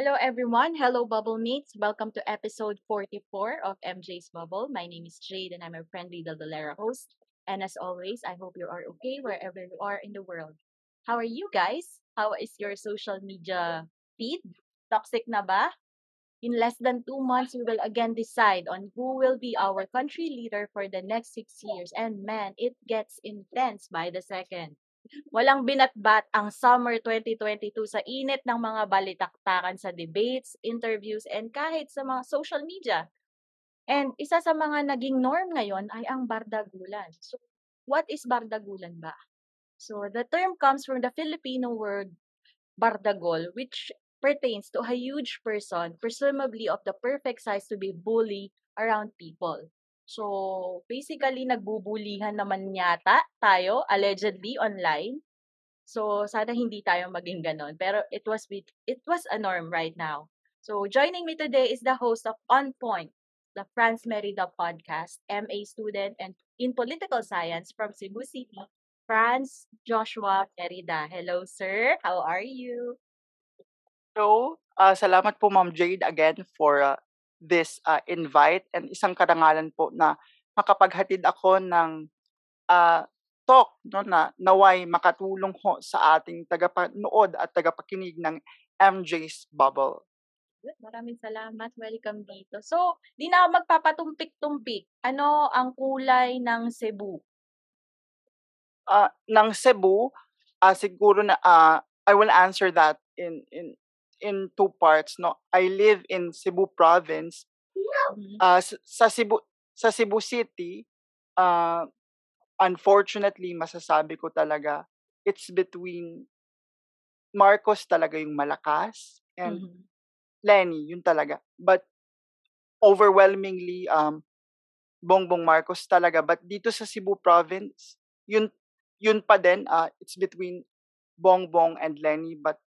Hello, everyone. Hello, Bubble Mates. Welcome to episode 44 of MJ's Bubble. My name is Jade, and I'm a friendly Daldalera host. And as always, I hope you are okay wherever you are in the world. How are you guys? How is your social media feed? Toxic na ba? In less than two months, we will again decide on who will be our country leader for the next six years. And man, it gets intense by the second. Walang binatbat ang summer 2022 sa init ng mga balitaktakan sa debates, interviews, and kahit sa mga social media. And isa sa mga naging norm ngayon ay ang bardagulan. So, what is bardagulan ba? So, the term comes from the Filipino word bardagol, which pertains to a huge person, presumably of the perfect size to be bully around people. So, basically, nagbubulihan naman yata tayo, allegedly, online. So, sana hindi tayo maging ganon. Pero it was with, it was a norm right now. So, joining me today is the host of On Point, the Franz Merida podcast, MA student and in political science from Cebu City, Franz Joshua Merida. Hello, sir. How are you? So, uh, salamat po Ma'am Jade again for uh, this uh, invite and isang karangalan po na makapaghatid ako ng uh, talk no na naway makatulong ho sa ating tagapanood at tagapakinig ng MJ's Bubble. Maraming salamat. Welcome dito. So, di na ako magpapatumpik-tumpik. Ano ang kulay ng Cebu? Uh, ng Cebu, uh, siguro na uh, I will answer that in in in two parts no? I live in Cebu province. Uh, sa Cebu sa Cebu City uh, unfortunately masasabi ko talaga it's between Marcos talaga yung malakas and mm-hmm. Lenny yun talaga. But overwhelmingly um Bongbong Marcos talaga. But dito sa Cebu province yun yun pa din uh, it's between Bongbong and Lenny but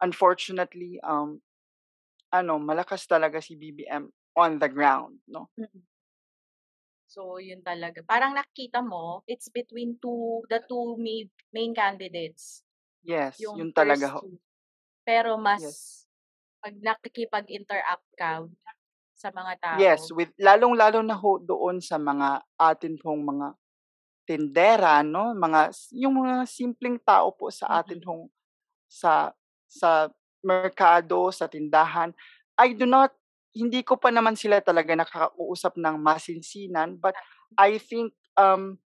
unfortunately, um, ano, malakas talaga si BBM on the ground, no? So, yun talaga. Parang nakita mo, it's between two, the two main, main candidates. Yes, yung yun talaga. Two. Pero mas, yes. pag nakikipag-interact ka sa mga tao. Yes, with, lalong-lalo na ho doon sa mga atin pong mga tindera, no? Mga, yung mga simpleng tao po sa atin mm-hmm. hong, sa sa merkado, sa tindahan, I do not, hindi ko pa naman sila talaga nakakausap ng masinsinan, but I think, um,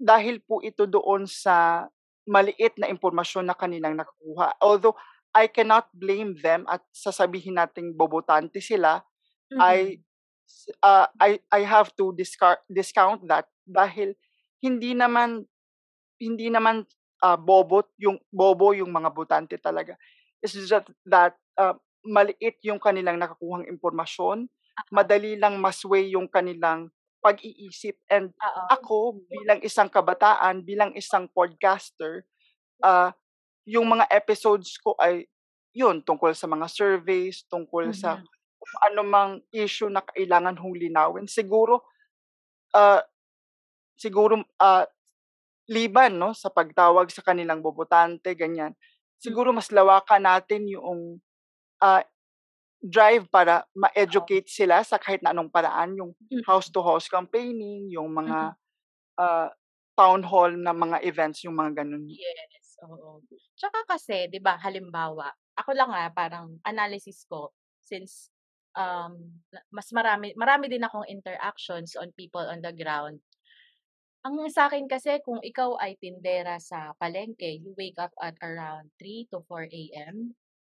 dahil po ito doon sa maliit na impormasyon na kanilang nakukuha. Although, I cannot blame them at sasabihin nating bobotante sila, mm-hmm. I, uh, I, I have to discard, discount that dahil hindi naman hindi naman uh, bobo yung bobo yung mga botante talaga. It's just that uh, maliit yung kanilang nakakuhang impormasyon, uh-huh. madali lang masway yung kanilang pag-iisip and Uh-oh. ako bilang isang kabataan, bilang isang podcaster, uh, yung mga episodes ko ay yun tungkol sa mga surveys, tungkol mm-hmm. sa kung ano mang issue na kailangan hong linawin. Siguro uh, siguro uh, liban no sa pagtawag sa kanilang bobotante ganyan. Siguro mas lawakan natin yung uh, drive para ma-educate sila sa kahit na anong paraan yung house to house campaigning yung mga uh, town hall na mga events yung mga ganun. Yes oo. Tsaka kasi 'di ba halimbawa ako lang ah parang analysis ko since um mas marami marami din akong interactions on people on the ground ang sa akin kasi kung ikaw ay tindera sa palengke, you wake up at around 3 to 4 AM,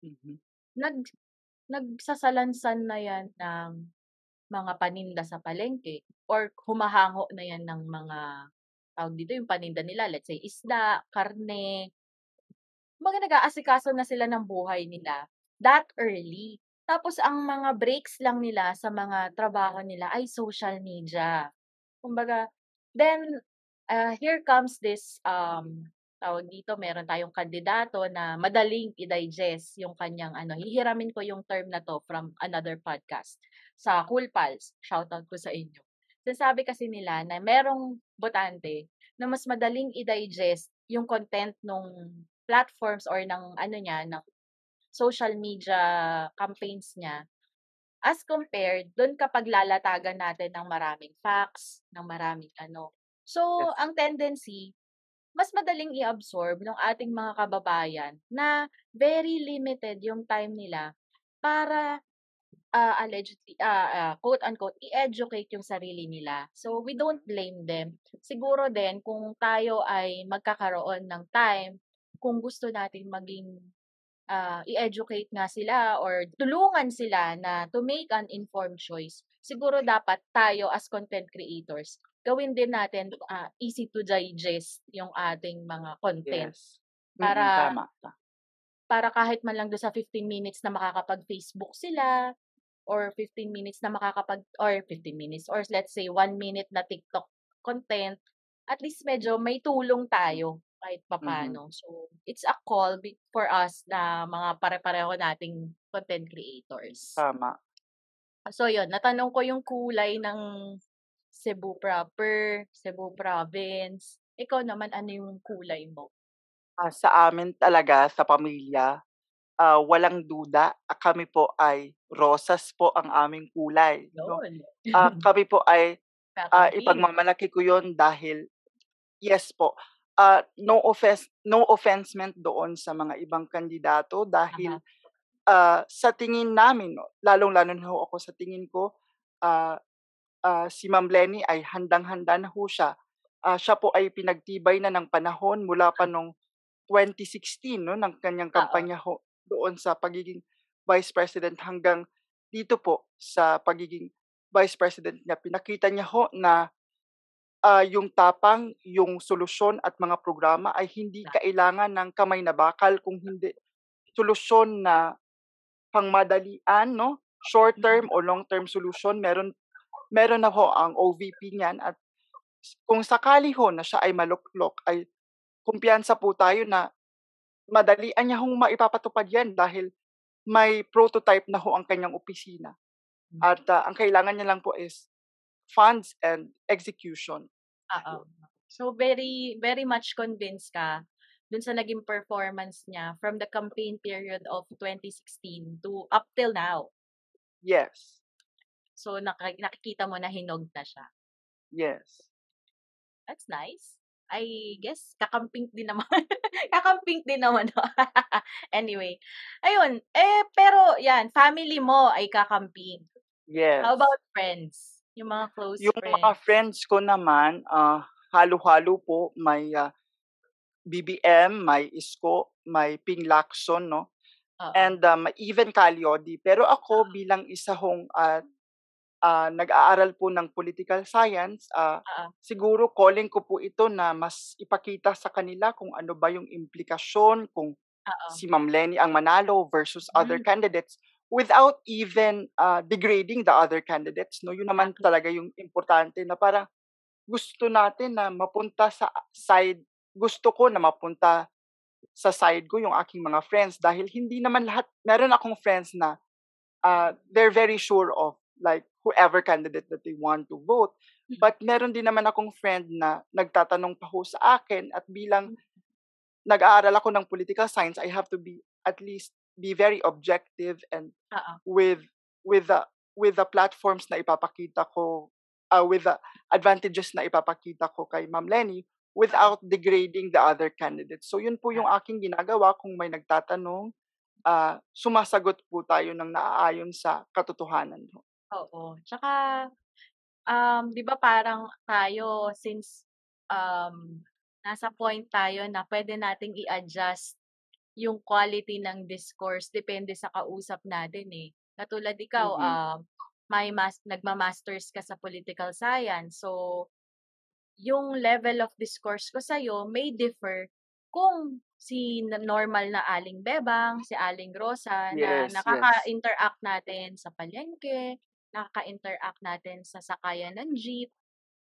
Mhm. nag nagsasalansan na 'yan ng mga paninda sa palengke or humahango na 'yan ng mga, tawag dito, yung paninda nila, let's say isda, karne. Kumbaga nag-aasikaso na sila ng buhay nila that early. Tapos ang mga breaks lang nila sa mga trabaho nila ay social media. Kumbaga then, ah, here comes this, um, tawag dito, meron tayong kandidato na madaling i-digest yung kanyang ano, hihiramin ko yung term na 'to from another podcast, sa Cool Pals, shoutout ko sa inyo. Sinasabi kasi nila na merong botante na mas madaling i-digest yung content nung platforms or ng ano niya, ng social media campaigns niya, as compared dun kapag lalatagan natin ng maraming facts, ng maraming ano. So, Yes. ang tendency, mas madaling i-absorb nung ating mga kababayan na very limited yung time nila para, ah, allegedly, ah, ah, quote unquote, i-educate yung sarili nila. So, we don't blame them. Siguro din kung tayo ay magkakaroon ng time, kung gusto nating maging, ah, i-educate nga sila or tulungan sila na to make an informed choice, siguro dapat tayo as content creators, gawin din natin, ah, easy to digest yung ating mga content. Yes. Mm, Para tama ka. para kahit man lang dun sa 15 minutes na makakapag-Facebook sila or 15 minutes na makakapag or 15 minutes or let's say 1 minute na TikTok content, at least medyo may tulong tayo kahit Mhm. papaano. So, it's a call for us na mga pare-pareho nating content creators. Tama. So, yun, natanong ko yung kulay ng Cebu proper, Cebu province. Ikaw naman, ano yung kulay mo? Ah, sa amin talaga, sa pamilya, ah, walang duda, ah, kami po ay rosas po ang aming kulay, 'no. Ah, kami po ay, Kakamping. ipagmamalaki ko 'yun dahil yes po, ah, no offense no offensement doon sa mga ibang kandidato dahil, ah, sa tingin namin 'no, lalong-lalo na ho ako sa tingin ko, ah, ah, si Ma'am Lenny ay handang-handa na ho siya. Ah, siya po ay pinagtibay na ng panahon mula pa nung 2016 'no, ng kanyang kampanya ho doon sa pagiging Vice President hanggang dito po sa pagiging Vice President niya. Pinakita niya ho na, ah, yung tapang, yung solusyon at mga programa ay hindi kailangan ng kamay na bakal kung hindi solusyon na pangmadalian 'no, short term Mm. o long term solution meron meron na ho ang OVP niyan at kung sakali ho na siya ay maluklok ay kumpiyansa po tayo na madalian niya hong maipapatupad 'yan dahil may prototype na ho ang kanyang opisina. At, ah, ang kailangan niya lang po is funds and execution. Oo. So, very very much convinced ka dun sa naging performance niya from the campaign period of 2016 to up till now? Yes. So, naka nakikita mo na hinog na siya? Yes. That's nice. I guess kakamping din naman kakamping din naman 'no. Anyway, ayun, eh, pero 'yan, family mo ay kakamping. How Yes. about friends? Yung mga close Yung mga friends? friends ko naman, ah, halo-halo po may, ah, BBM, may Isko, may Ping Lacson 'no, Oo. and, um, even Calyodi. Pero ako Oo. bilang isa hong, ah, ah, nag-aaral po ng political science, ah, Oo. siguro calling ko po ito na mas ipakita sa kanila kung ano ba yung implikasyon kung Oo. si Ma'am Lenny ang manalo versus other Hmm. candidates without even, ah, degrading the other candidates 'no. Yun naman talaga yung importante na parang gusto natin na mapunta sa side gusto ko na mapunta sa side ko yung aking mga friends dahil hindi naman lahat meron akong friends na, ah, they're very sure of like whoever candidate that they want to vote. Mm. But meron din naman akong friend na nagtatanong pa ho sa akin at bilang nag-aaral ako ng political science, I have to be at least be very objective and Oo. with with the with the platforms na ipapakita ko, ah, with the advantages na ipapakita ko kay Ma'am Lenny without degrading the other candidates. So yun po yung aking ginagawa kung may nagtatanong, ah, sumasagot po tayo ng naaayon sa katotohanan. Oo. Tsaka, um, 'di ba parang tayo since, um, nasa point tayo na puwede nating i-adjust yung quality ng discourse depende sa kausap natin, eh. Katulad ikaw, Mhm. um, may mas nagma-masters ka sa political science. So, yung level of discourse ko sa'yo may differ kung si na normal na Aling Bebang, si Aling Rosa na Yes, yes. nakaka-interact natin sa palengke, nakaka-interact natin sa sakayan ng jeep.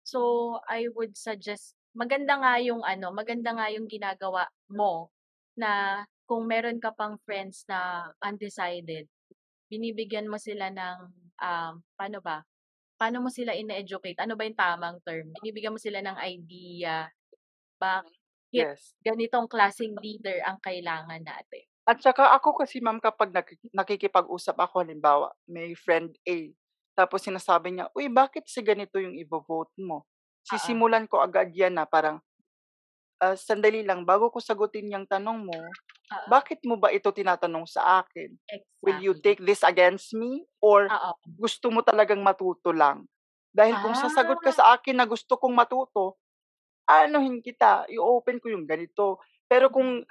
So, I would suggest maganda nga yung ano, maganda nga yung ginagawa mo na kung meron ka pang friends na undecided, binibigyan mo sila ng, um, paano ba? Paano mo sila ine-educate? Ano ba yung tamang term? Binibigyan mo sila ng idea, bakit Yes. ganitong klaseng leader ang kailangan natin. At saka ako kasi ma'am kapag naki nakikipag-usap ako halimbawa, may friend A, tapos sinasabi niya, "Uy, bakit si ganito yung ivo-vote mo?" Sisimulan ko agad yan na parang, ah, "Sandali lang, bago ko sagutin yang tanong mo, Oo. bakit mo ba ito tinatanong sa akin? Will you Exactly. take this against me or Oo. gusto mo talagang matuto lang? Dahil kung sasagot ka Ah. sa akin na gusto kong matuto, aanuhin kita, i-o-open ko yung ganito. Pero kung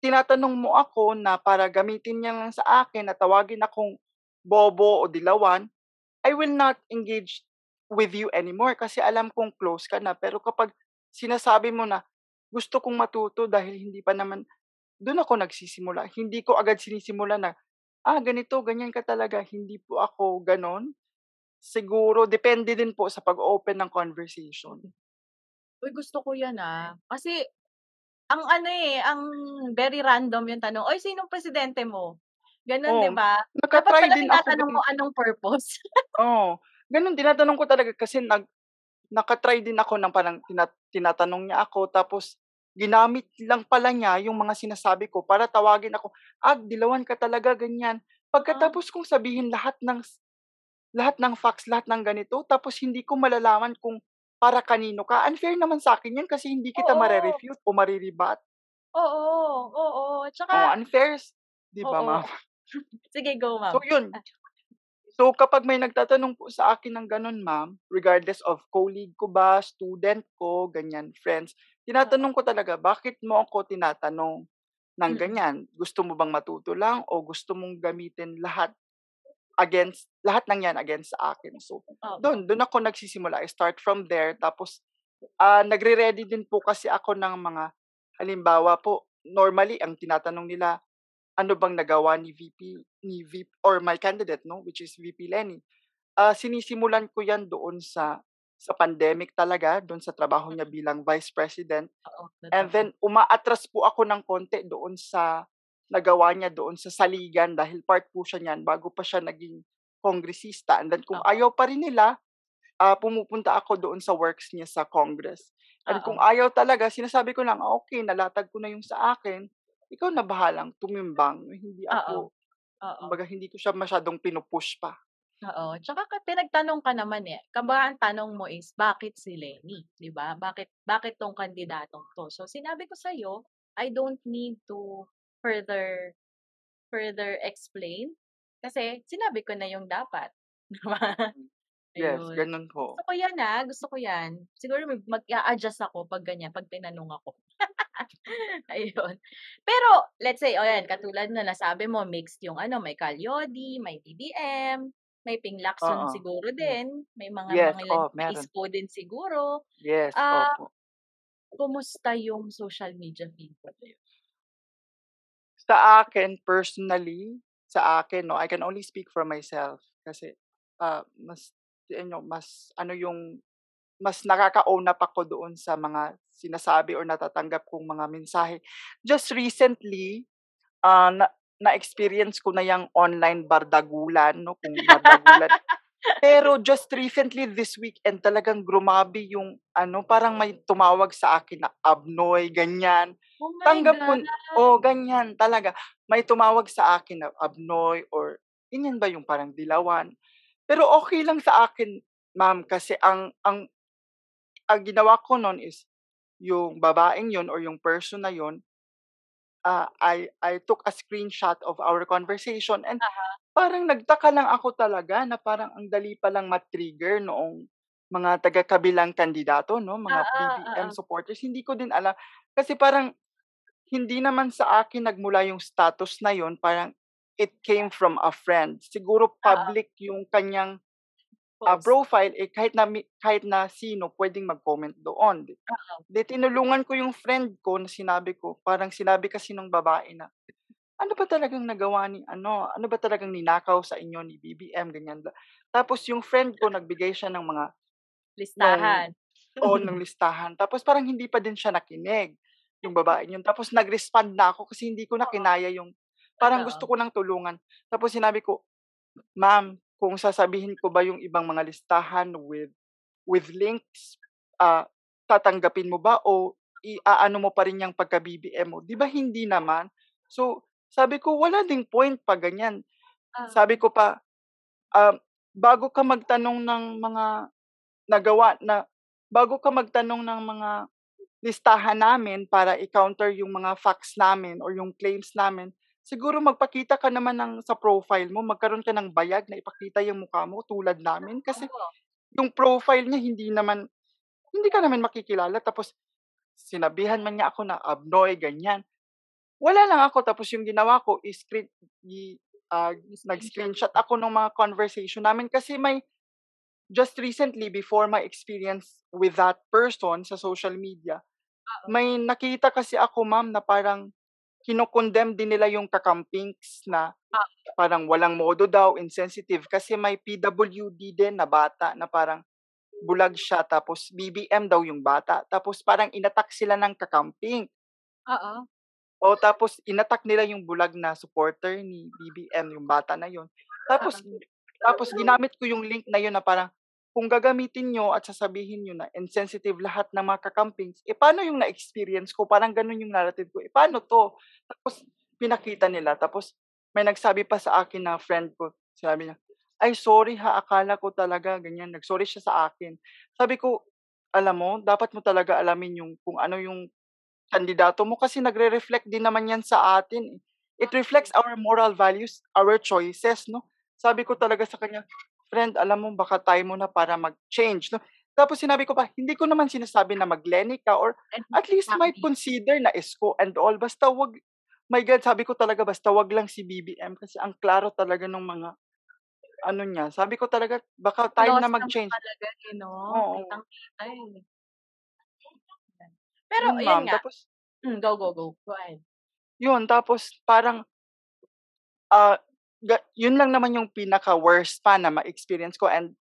tinatanong mo ako na para gamitin niya lang sa akin na tawagin akong bobo o dilawan, I will not engage with you anymore kasi alam kong close ka na. Pero kapag sinasabi mo na, gusto kong matuto dahil hindi pa naman dun ako nagsisimula. Hindi ko agad sinisimula na, ah, ganito, ganyan ka talaga. Hindi po ako gano'n. Siguro depende din po sa pag-o-open ng conversation. Uy, gusto ko yan, ah. Kasi ang ano, eh, ang very random yung tanong, "Uy, sinong presidente mo?" Gano'n, 'di Oo, ba? Dapat pala din ako tinatanong mo anong purpose. Oo, gano'n tinatanong ko talaga kasi nag naka-try din ako ng parang tina tinatanong niya ako tapos ginamit lang pala niya yung mga sinasabi ko para tawagin ako, "Ah, dilawan ka talaga," ganyan. Ah. Pagkatapos kong sabihin lahat ng lahat ng facts, lahat ng ganito, tapos hindi ko malalaman kung para kanino ka, unfair naman sa'kin 'yan kasi hindi kita Oo. mare-refute o mare-rebut. Oo, oo, Oh, tsaka unfair, 'di ba, Oo. ma'am? Sige, go So, ma'am. yun. Ah. So, kapag may nagtatanong po sa akin ng gano'n, ma'am, regardless of colleague ko ba, student ko, ganyan, friends, Oo. Tinatanong ko talaga, "Bakit mo ako tinatanong ng Mm. ganyan? Gusto mo bang matuto lang o gusto mong gamitin lahat against lahat ng 'yan against sa akin?" So, Oo. dun dun ako nagsisimula. I start from there tapos, ah, nagre-ready din po kasi ako ng mga halimbawa po, normally ang tinatanong nila, ano bang nagawa ni VP ni V or my candidate 'no, which is VP Leni. Ah, sinisimulan ko 'yan doon sa sa pandemic talaga, dun sa trabaho niya Mm. bilang Vice President and then umaatras po ako ng konti doon sa nagawa niya doon sa saligan dahil part po siya niyan bago pa siya naging kongresista and then kung ayaw pa rin nila, ah, pumupunta ako doon sa works niya sa Congress. And kung ayaw talaga sinasabi ko lang, "Ah, okey nalatag ko na yung sa akin, ikaw na bahalang tumimbang." Hindi ako Oo. kumbaga hindi ko siya masyadong pinu-push pa. Oo, tsaka ka pinagtanong ka naman, eh. Kumbaga ang tanong mo is, bakit si Leni, 'di ba? Bakit bakit 'tong kandidatong 'to? So, sinabi ko sa'yo, I don't need to further further explain kasi sinabi ko na yung dapat, 'di ba? Yes, Ayun. ganun Gusto po. ko 'yan, ah, gusto ko 'yan. Siguro mag mag-a-adjust ako 'pag ganyan, 'pag tinanong ako. Ayun. Pero let's say, oh, 'yan katulad na nasabi mo mixed yung ano, may Calyodi, may BBM, may Ping Lacson Oo. siguro din, may mga Yes, mga oh, isko din siguro. Yes, Ah, opo. kumusta yung social media feed ngayon? Sa akin personally, sa akin 'no, I can only speak for myself kasi, ah, mas ano, mas ano yung mas nakaka-own up ako doon sa mga sinasabi or natatanggap kong mga mensahe. Just recently, ah, na na-experience ko na yang online bardagulan 'no, kung bardagulan. Pero just recently this weekend talagang grumabe yung ano, parang may tumawag sa akin na Abnoy, ganyan. Oh Tanggap ko oo, ganyan talaga. May tumawag sa akin na Abnoy or ganyan ba yung parang dilawan. Pero okey lang sa akin ma'am kasi ang ang ang ginawa ko nun is yung babaeng yun or yung person na yun, ah, I I took a screenshot of our conversation and Uh-huh. parang nagtaka lang ako talaga na parang ang dali palang ma-trigger noong mga taga-kabilang kandidato 'no, mga Oo, BBM oo. supporters. Hindi ko din alam kasi parang hindi naman sa akin nagmula yung status na yun, parang it came from a friend. Siguro public yung kanyang Post. profile, eh, kahit na mi kahit na sino puwedeng mag-comment doon, Oo. 'di tinulungan ko yung friend ko na sinabi ko, parang sinabi kasi nung babae na, "Ano ba talagang nagawa ni ano, ano ba talagang ninakaw sa inyo ni BBM?" ganyan. Tapos yung friend ko nagbigay siya ng mga Listahan. oo, ng listahan. Tapos parang hindi pa din siya nakinig, yung babaeng yun. Tapos nag-respond na ako kasi hindi ko na kinaya yung parang gusto ko ng tulungan. Tapos sinabi ko, "Ma'am, kung sasabihin ko ba yung ibang mga listahan with with links, ah, tatanggapin mo ba o i-aano mo pa rin yang pagka-BBM mo? 'Di ba hindi naman?" So, sabi ko, "Wala ding point 'pag ganyan." Sabi Oo. ko pa, um, "Bago ka magtanong ng mga nagawa na bago ka magtanong ng mga listahan namin para i-counter yung mga facts namin or yung claims namin, siguro magpakita ka naman ng sa profile mo, magkaroon ka ng bayag na ipakita yung mukha mo tulad namin. Kasi yung profile niya hindi naman hindi ka namin makikilala tapos sinabihan man niya ako na abnoy, ganyan. Wala lang ako tapos yung ginawa ko is screen i Screenshot nag-screenshot ako nung mga conversation namin kasi may just recently before my experience with that person sa social media, may nakita kasi ako ma'am na parang kino-condemn din nila yung kakampings na Oo. parang walang modo daw, insensitive kasi may PWD din na bata na parang bulag siya tapos BBM daw yung bata. Tapos parang in-attack sila ng kakamping. Oo. Oo, tapos in-attack nila yung bulag na supporter ni BBM, yung bata na yun. Tapos Oo. tapos ginamit ko yung link na yun na parang, kung gagamitin niyo at sasabihin niyo na insensitive lahat ng mga kakampings, eh, paano yung na-experience ko? Parang gano'n yung narrative ko, eh, paano 'to? Tapos pinakita nila tapos may nagsabi pa sa akin na friend ko, sabi niya, "Ay sorry ha, akala ko talaga ganyan." Nag-sorry siya sa akin. Sabi ko, "Alam mo, dapat mo talaga alamin yung kung ano yung kandidato mo kasi nagre-reflect din naman yan sa atin, eh. It reflects our moral values, our choices 'no." Sabi ko talaga sa kanya, "Friend, alam mo baka time mo na para mag-change 'no." Tapos sinabi ko pa, "Hindi ko naman sinasabi na mag-Lenny ka or at least might consider na isko and all, basta 'wag" my God, sabi ko talaga basta 'wag lang si BBM kasi ang klaro talaga nung mga ano niya. Sabi ko talaga baka time Flaws na mag-change. talaga, eh, 'no? Oo. Kitang-kita, eh. Pero Yun yun ma'am, nga tapos hmm, go, go, go. Go ahead. Yun, tapos parang ga yun lang naman yung pinaka-worst pa na ma-experience ko and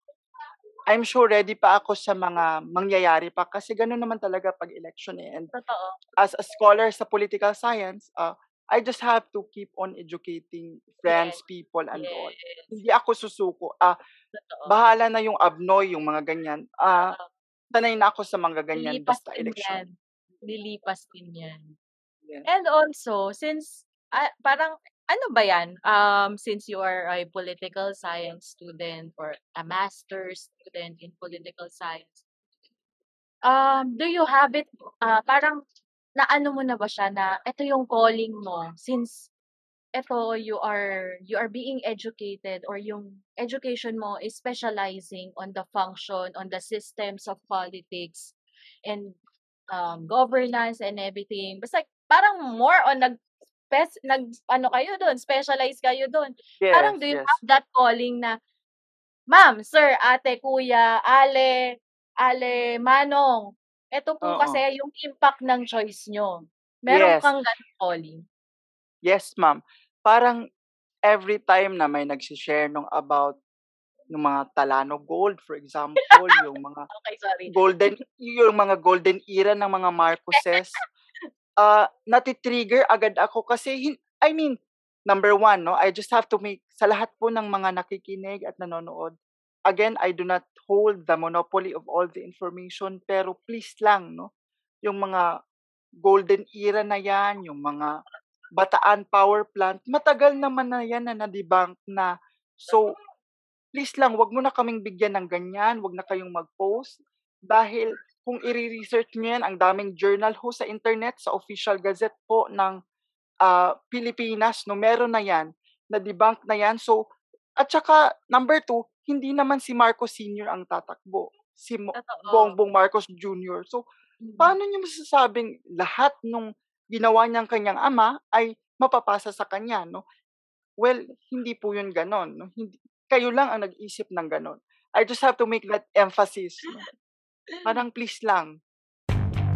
I'm sure ready pa ako sa mga mangyayari pa kasi gano'n naman talaga 'pag election, eh, and Totoo. as a scholar sa political science, ah, I just have to keep on educating Yes. friends, people, and all. Yes. Hindi ako susuko, ah, Totoo. bahala na yung abnoy, yung mga ganyan. Ah, Oo. sanay na ako sa mga ganyan Lilipas basta yan. Lilipas din yan. Yes. And also, since ah, parang ano ba yan, um, since you are a political science student or a master's student in political science, um, do you have it, ah, parang naano mo na ba siya na eto yung calling mo since eto you are you are being educated or yung education mo is specializing on the function, on the systems of politics and, um, governance and everything. Basta parang more on nag spec nag-ano kayo dun, specialize kayo. Parang Yes, do you yes. have that calling na, "Ma'am, sir, ate, kuya, ale, ale, manong, eto po Oo. kasi yung impact ng choice niyo." Meron Yes. kang ganong calling? Yes, ma'am. Parang every time na may nagse-share nung about nung mga Talano Gold, for example, yung mga Okey, sorry. golden yung mga golden era ng mga Marcoses, ah, nati-trigger agad ako kasi I mean, number 1 'no, I just have to make sa lahat po ng mga nakikinig at nanonood, again, I do not hold the monopoly of all the information pero please lang 'no, yung mga golden era na yan, yung mga Bataan Power Plant, matagal naman na yan na na-debunk na. So, please lang 'wag mo na kaming bigyan ng ganyan, 'wag na kayong mag-post dahil kung ire-research niyo yan, ang daming journal ho sa internet, sa official gazette po ng, ah, Pilipinas 'no, meron na yan, na-debunk na yan. So at saka number 2, hindi naman si Marcos Senior ang tatakbo, si Mo. Bongbong Marcos Jr. So, Mm. paano niyo masasabing lahat nung ginawa niyang kanyang ama ay mapapasa sa kanya 'no? Well, hindi po yun gano'n 'no, hindi kayo lang ang nag-isip ng gano'n. I just have to make that emphasis. No? Parang please lang.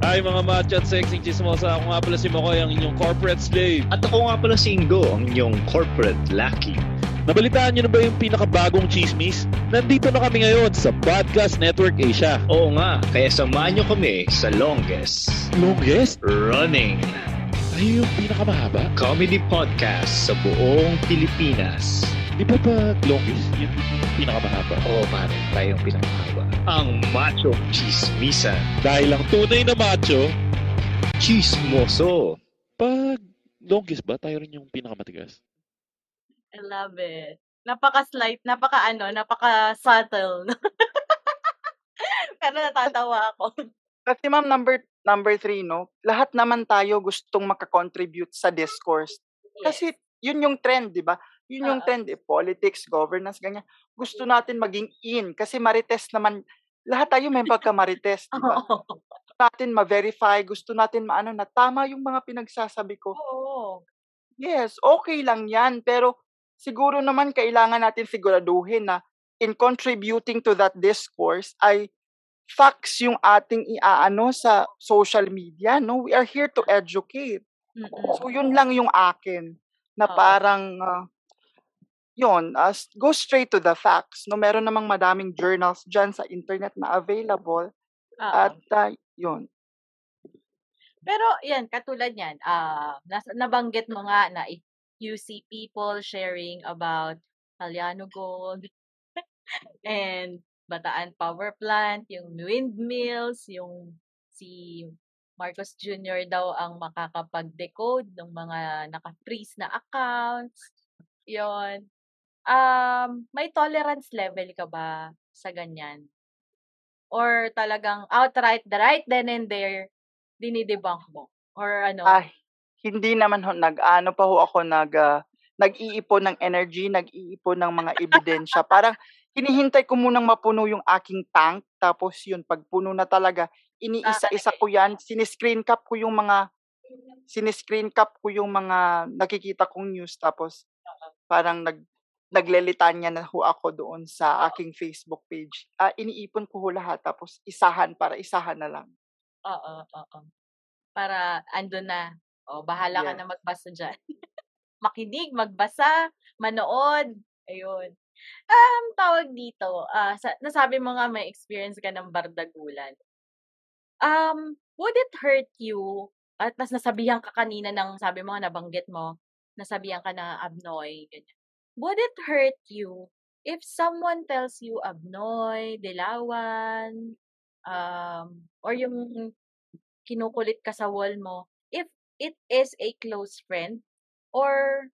Hi mga macho at sexy chismosa. Ako nga pala si Makoy, ang inyong corporate slave. At ako nga pala si Ingo, ang inyong corporate lucky. Nabalitaan niyo na ba yung pinakabagong chismis? Nandito na kami ngayon sa Podcast Network Asia. Oo nga, kaya samahan nyo kami sa longest Longest? running Ay, yung pinakamahaba? comedy podcast sa buong Pilipinas. Di ba pag longest, yun yung pinakamahaba? Oo pare, tayong pinakamahaba. Ang Macho Chismisan. Dahil ang tunay na macho, Chismoso. pag longest ba, tayo rin yung pinakamatigas? I love it. Napaka-slight, napaka-ano, napaka-subtle. Pero natatawa ako. Kasi ma'am, number number three, no? Lahat naman tayo gustong makakontribute sa discourse. Kasi yun yung trend, di ba? Yun yung trend, eh, politics, governance, ganyan. Gusto natin maging in kasi marites naman. Lahat tayo may pagka-marites, di ba? Gusto natin ma-verify, gusto natin maano na tama yung mga pinagsasabi ko. Oo. Yes, okay lang yan. Pero siguro naman kailangan natin siguraduhin na in contributing to that discourse ay facts yung ating iaano sa social media, no? We are here to educate. Mm-mm. So yun lang yung akin na parang ah, yun, as go straight to the facts. No, meron namang madaming journals diyan sa internet na available Oo. at ah, yun. Pero yan, katulad yan, ah nas- nabanggit mo nga na if you see people sharing about Aliano Gold and Bataan Power Plant, yung windmills, yung si Marcos Jr. daw ang makakapag-decode ng mga naka-freeze na accounts. Yon. Um, may tolerance level ka ba sa ganyan? Or talagang outright, the right then and there, dinidebunk mo? Or ano? Ay, hindi naman ho, nag-ano pa ho ako nag ah, nag-iipon ng energy, nag-iipon ng mga ebidensya. Parang hinihintay ko munang mapuno yung aking tank tapos yun pag puno na talaga, iniisa-isa ko yan, siniscreen cap ko yung mga siniscreen cap ko yung mga nakikita kong news tapos parang nag naglelitanya na ho ako doon sa aking Facebook page. Ah, iniipon ko ho lahat tapos isahan para isahan na lang. Oo, oo. Para andun na. O, bahala ka Yes. na magbasa dyan. Makinig, magbasa, manood. Ayun. Um, tawag dito, ah, sa, nasabi mo nga may experience ka ng bardagulan. Um, would it hurt you, at nas nasabihan ka kanina ng, sabi mo nabanggit mo, nasabihan ka na abnoy, ganyan. Would it hurt you if someone tells you abnoy, dilawan, um, or yung kinukulit ka sa wall mo, if it is a close friend, or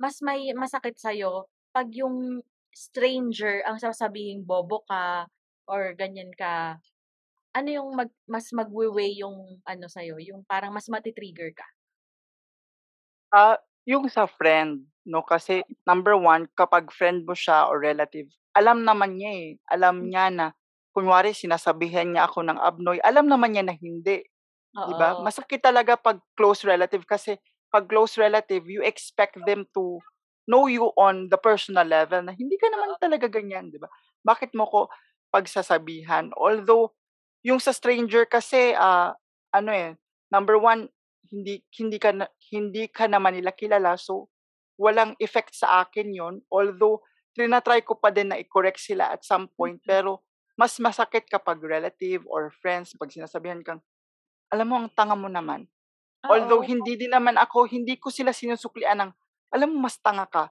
mas may masakit sa'yo pag yung stranger ang sasabihin bobo ka or ganyan ka, ano yung mag, mas magwe-weigh yung ano sa'yo, yung parang mas matitrigger ka? Ah, yung sa friend, no? Kasi number one, kapag friend mo siya or relative, alam naman niya eh. Alam niya na, kunwari sinasabihan niya ako ng abnoy, alam naman niya na hindi. Di ba? Masakit talaga pag close relative kasi pag close relative, you expect them to know you on the personal level na hindi ka naman talaga ganyan, di ba? Bakit mo ko pagsasabihan? Although, yung sa stranger kasi, ah, ano eh, number one, hindi hindi ka na, hindi ka naman nila kilala so walang effect sa akin yon although trinatry ko pa din na i-correct sila at some point pero mas masakit kapag relative or friends pag sinasabihan kang alam mo ang tanga mo naman although Oo. hindi din naman ako hindi ko sila sinusuklian ng alam mo mas tanga ka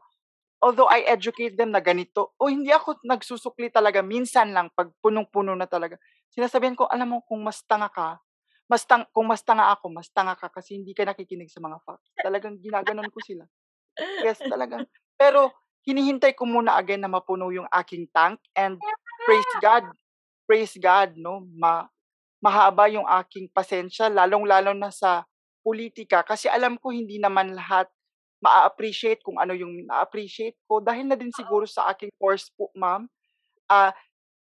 although I educate them na ganito o hindi ako nagsusukli talaga minsan lang pag punong-puno na talaga sinasabihan ko alam mo kung mas tanga ka mas tang kung mas tanga ako, mas tanga ka kasi hindi ka nakikinig sa mga facts. Talagang ginaganon ko sila. Yes, talagang. Pero hinihintay ko muna again na mapuno yung aking tank and praise God, praise God, no? Ma mahaba yung aking pasensya, lalong-lalo na sa politika kasi alam ko hindi naman lahat ma-appreciate kung ano yung na-appreciate ko dahil na din siguro sa aking course po, ma'am. Ah,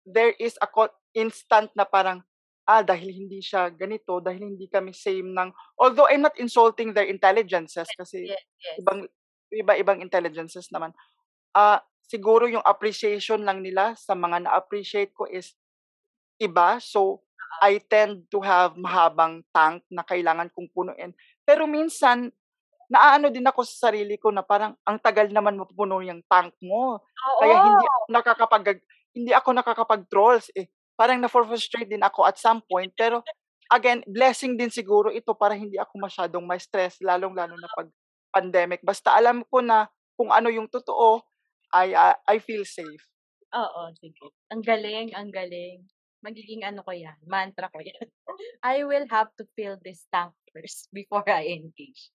there is a instant na parang ah, dahil hindi siya ganito, dahil hindi kami same ng, although I'm not insulting their intelligences kasi Yes, yes. ibang, iba-ibang intelligences naman. Ah, siguro yung appreciation lang nila sa mga na-appreciate ko is iba. So, I tend to have mahabang tank na kailangan kong punuin. Pero minsan, naaano din ako sa sarili ko na parang ang tagal naman mapupuno yung tank mo. Kaya hindi Oo. ako nakakapag hindi ako nakakapag-trolls eh. Parang na-frustrate din ako at some point. Pero again, blessing din siguro ito para hindi ako masyadong ma-stress lalong-lalo na pag pandemic. Basta alam ko na kung ano yung totoo, I I, I feel safe. Oo, sige. Ang galing, ang galing. Magiging ano ko yan, mantra ko yan. I will have to fill this tank first before I engage.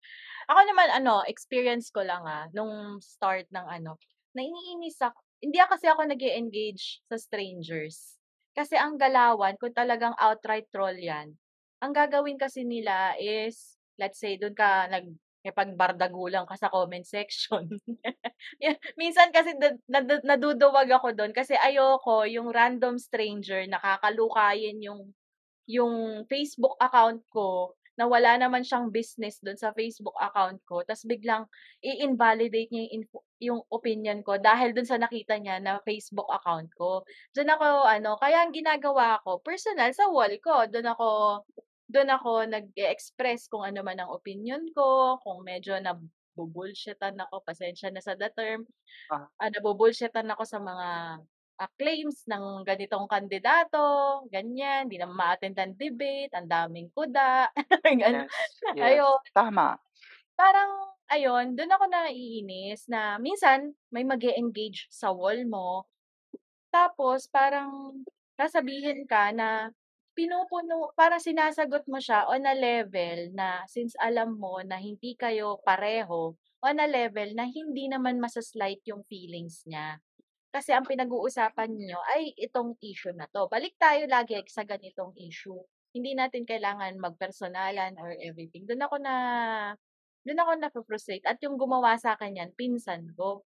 Ako naman, ano, experience ko lang ah, nung start ng ano, naiinis ako. Hindi kasi ako nag engage sa strangers. Kasi ang galawan, kung talagang outright troll yan, ang gagawin kasi nila is, let's say, doon ka nag bardagulan ka sa comment section. Minsan kasi nad- nad- naduduwag ako doon kasi ayoko yung random stranger nakakalukayin yung yung Facebook account ko na wala naman siyang business doon sa Facebook account ko tapos biglang i-invalidate niya yung, info, yung opinion ko dahil doon sa nakita niya na Facebook account ko. Doon ako ano, kaya ang ginagawa ko personal sa wall ko, doon ako doon ako nag-express kung ano man ang opinion ko, kung medyo na bubullshitan ako, pasensya na sa the term. Ah. Ah, nabubullshitan ako sa mga ah, claims ng ganitong kandidato, ganyan, hindi na ma-attend ang debate, ang daming kuda, ganun. Yes, yes. Ayun, Tama. parang, ayun, doon ako naiinis na minsan may mag engage sa wall mo, tapos parang sasabihin ka na pinupuno, parang sinasagot mo siya on a level na since alam mo na hindi kayo pareho, on a level na hindi naman masaslight yung feelings niya. Kasi ang pinag-uusapan niyo ay itong issue na to. Balik tayo lagi sa ganitong issue. Hindi natin kailangan magpersonalan or everything. Doon ako na doon ako na-frustrate. At yung gumawa sa akin yan, pinsan ko.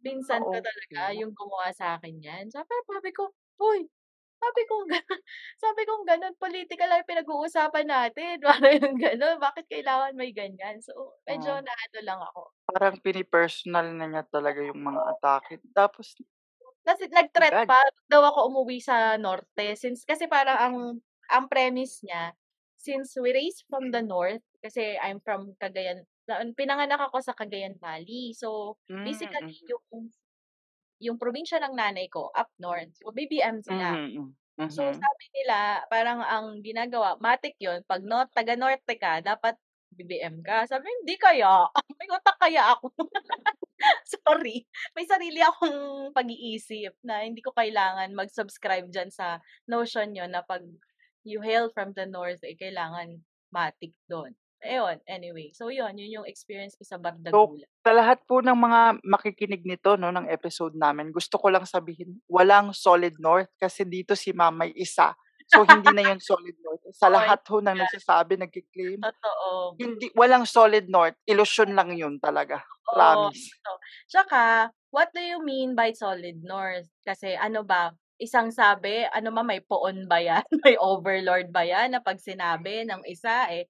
Pinsan ko Oo. talaga yung gumawa sa akin yan. Sabi, sabi ko, Uy, sabi ko, ga- sabi ko ganun, political lang pinag-uusapan natin. Parang yung ganun, bakit kailangan may ganyan? So, medyo Oo. naano lang ako. Parang pinipersonal na niya talaga yung mga atake. Tapos, Kasi nag-threat agad. pa daw ako umuwi sa norte. Since, kasi parang ang, ang premise niya, since we raised from the north, kasi I'm from Cagayan, na- pinanganak ako sa Cagayan Valley. So, basically, mm, yung yung probinsya ng nanay ko, up north. So, BBM sila. mhm, mm, So, sabi nila, parang ang ginagawa, matik yon pag no, taga-norte ka, dapat BBM ka. Sabi, hindi kaya. May utak kaya ako. Sorry. May sarili akong pag-iisip na hindi ko kailangan mag-subscribe dyan sa notion nyo na pag you hail from the north, eh, kailangan matik doon. Ayun, anyway. So, yun. Yun yung experience ko sa Bardagula. Sa lahat po ng mga makikinig nito no ng episode namin, gusto ko lang sabihin, walang solid north kasi dito si Ma'am may isa. So hindi na 'yon solid north. Sa lahat ho ng nagsasabi, nagki-claim, Totoo. hindi walang solid north, illusion lang 'yun talaga. Promise. So, tsaka, what do you mean by solid north? Kasi ano ba, isang sabi, ano ma, may poon ba yan? may overlord ba yan? Na pag sinabi ng isa, eh,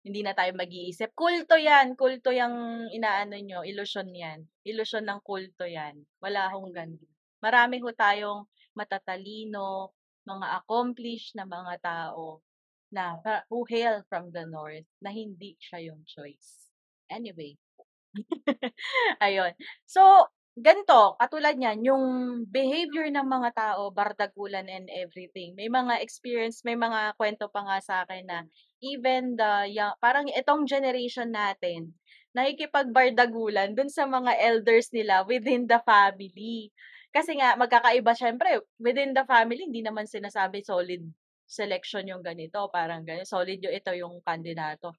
hindi na tayo mag-iisip. Kulto yan. Kulto yung inaano nyo. Illusion yan. Illusion ng kulto yan. Wala hong ganun. Marami ho tayong matatalino, mga accomplished na mga tao na who hail from the north na hindi siya yung choice. Anyway. Ayun. So, ganito, katulad niyan, yung behavior ng mga tao, bardagulan and everything. May mga experience, may mga kwento pa nga sa akin na even the young, parang itong generation natin, nakikipagbardagulan dun sa mga elders nila within the family. Kasi nga, magkakaiba syempre, within the family, hindi naman sinasabi solid selection yung ganito, parang ganito, solid yung ito yung kandidato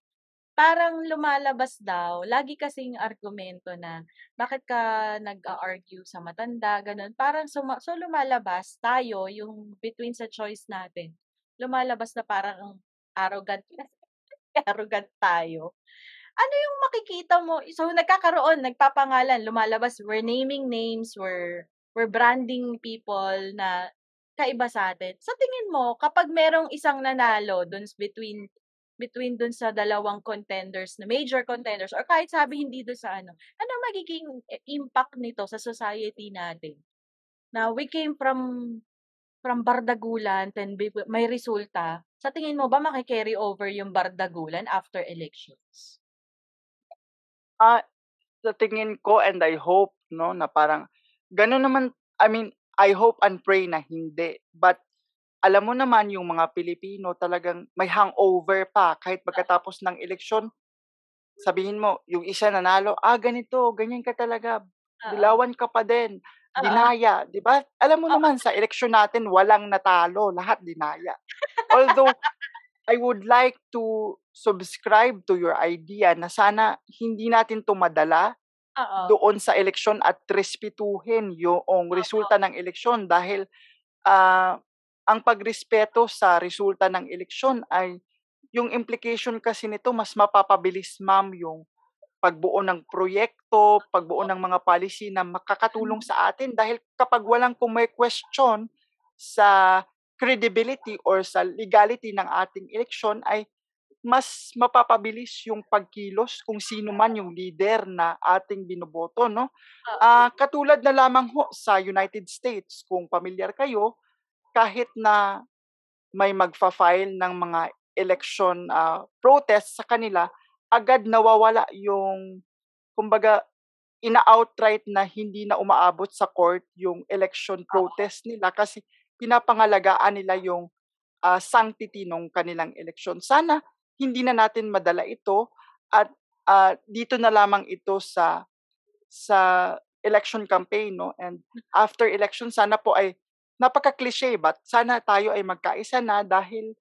parang lumalabas daw, lagi kasing argumento na bakit ka nag-argue sa matanda, ganun. Parang suma- so lumalabas tayo, yung between sa choice natin, lumalabas na parang arrogant, arrogant tayo. Ano yung makikita mo? So nagkakaroon, nagpapangalan, lumalabas, we're naming names, we're, we're branding people na kaiba sa atin. Sa tingin mo, kapag merong isang nanalo dun between between dun sa dalawang contenders na major contenders or kahit sabi hindi dun sa ano, ano magiging impact nito sa society natin? Na we came from from bardagulan, then may resulta. Sa tingin mo ba maki-carry over yung bardagulan after elections? Ah, sa tingin ko and I hope, no, na parang gano'n naman, I mean, I hope and pray na hindi. But alam mo naman yung mga Pilipino talagang may hangover pa kahit pagkatapos ng eleksyon. Sabihin mo, yung isa nanalo, ah, ganito, ganyan ka talaga, dilawan ka pa din. Dinaya, di ba? Alam mo Oo. naman, sa eleksyon natin, walang natalo, lahat dinaya. Although, I would like to subscribe to your idea na sana hindi natin tumadala Oo. doon sa eleksyon at respetuhin yung resulta ng eleksyon dahil ah, ang pagrespeto sa resulta ng eleksyon ay yung implication kasi nito mas mapapabilis ma'am yung pagbuo ng proyekto, pagbuo ng mga policy na makakatulong sa atin dahil kapag walang kung may question sa credibility or sa legality ng ating eleksyon ay mas mapapabilis yung pagkilos kung sino man yung leader na ating binoboto, no? Ah, katulad na lamang ho sa United States, kung pamilyar kayo, kahit na may magfa-file ng mga election ah, protest sa kanila, agad nawawala yung, kumbaga, ina-outright na hindi na umaabot sa court yung election protest nila kasi pinapangalagaan nila yung ah, sanctity ng kanilang eleksyon. Sana hindi na natin madala ito at ah, dito na lamang ito sa sa election campaign no and after election sana po ay napaka-cliche but sana tayo ay magkaisa na dahil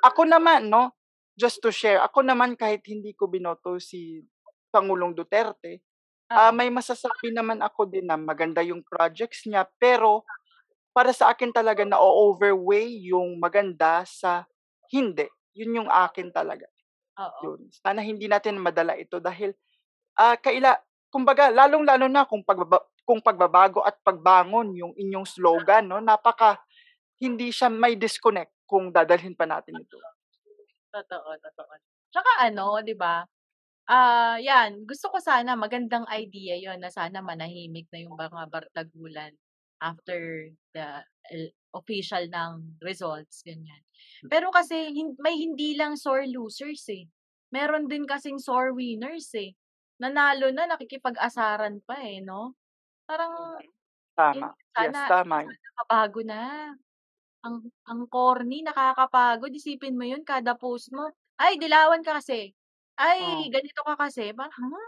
ako naman no just to share ako naman kahit hindi ko binoto si Pangulong Duterte ah, Oo. may masasabi naman ako din na maganda yung projects niya pero para sa akin talaga na overweigh yung maganda sa hindi yun yung akin talaga Oo. yun sana hindi natin madala ito dahil ah kaila kumbaga lalong-lalo na kung pagbaba, kung pagbabago at pagbangon yung inyong slogan no napaka hindi siya may disconnect kung dadalhin pa natin ito. Totoo, totoo. Tsaka ano, 'di ba? Ah, 'yan, gusto ko sana magandang idea 'yon na sana manahimik na yung mga bardagulan after the official ng results, ganyan. Pero kasi hin- may hindi lang sore losers eh. Meron din kasing sore winners eh. Nanalo na, nakikipag-asaran pa eh, no? Parang, Tama. yun, Yes, sana, tama. yun. nakabago na. Ang ang corny, nakakapagod. Isipin mo yun, kada post mo. Ay, dilawan ka kasi. Ay, Mm. ganito ka kasi. Parang, ha?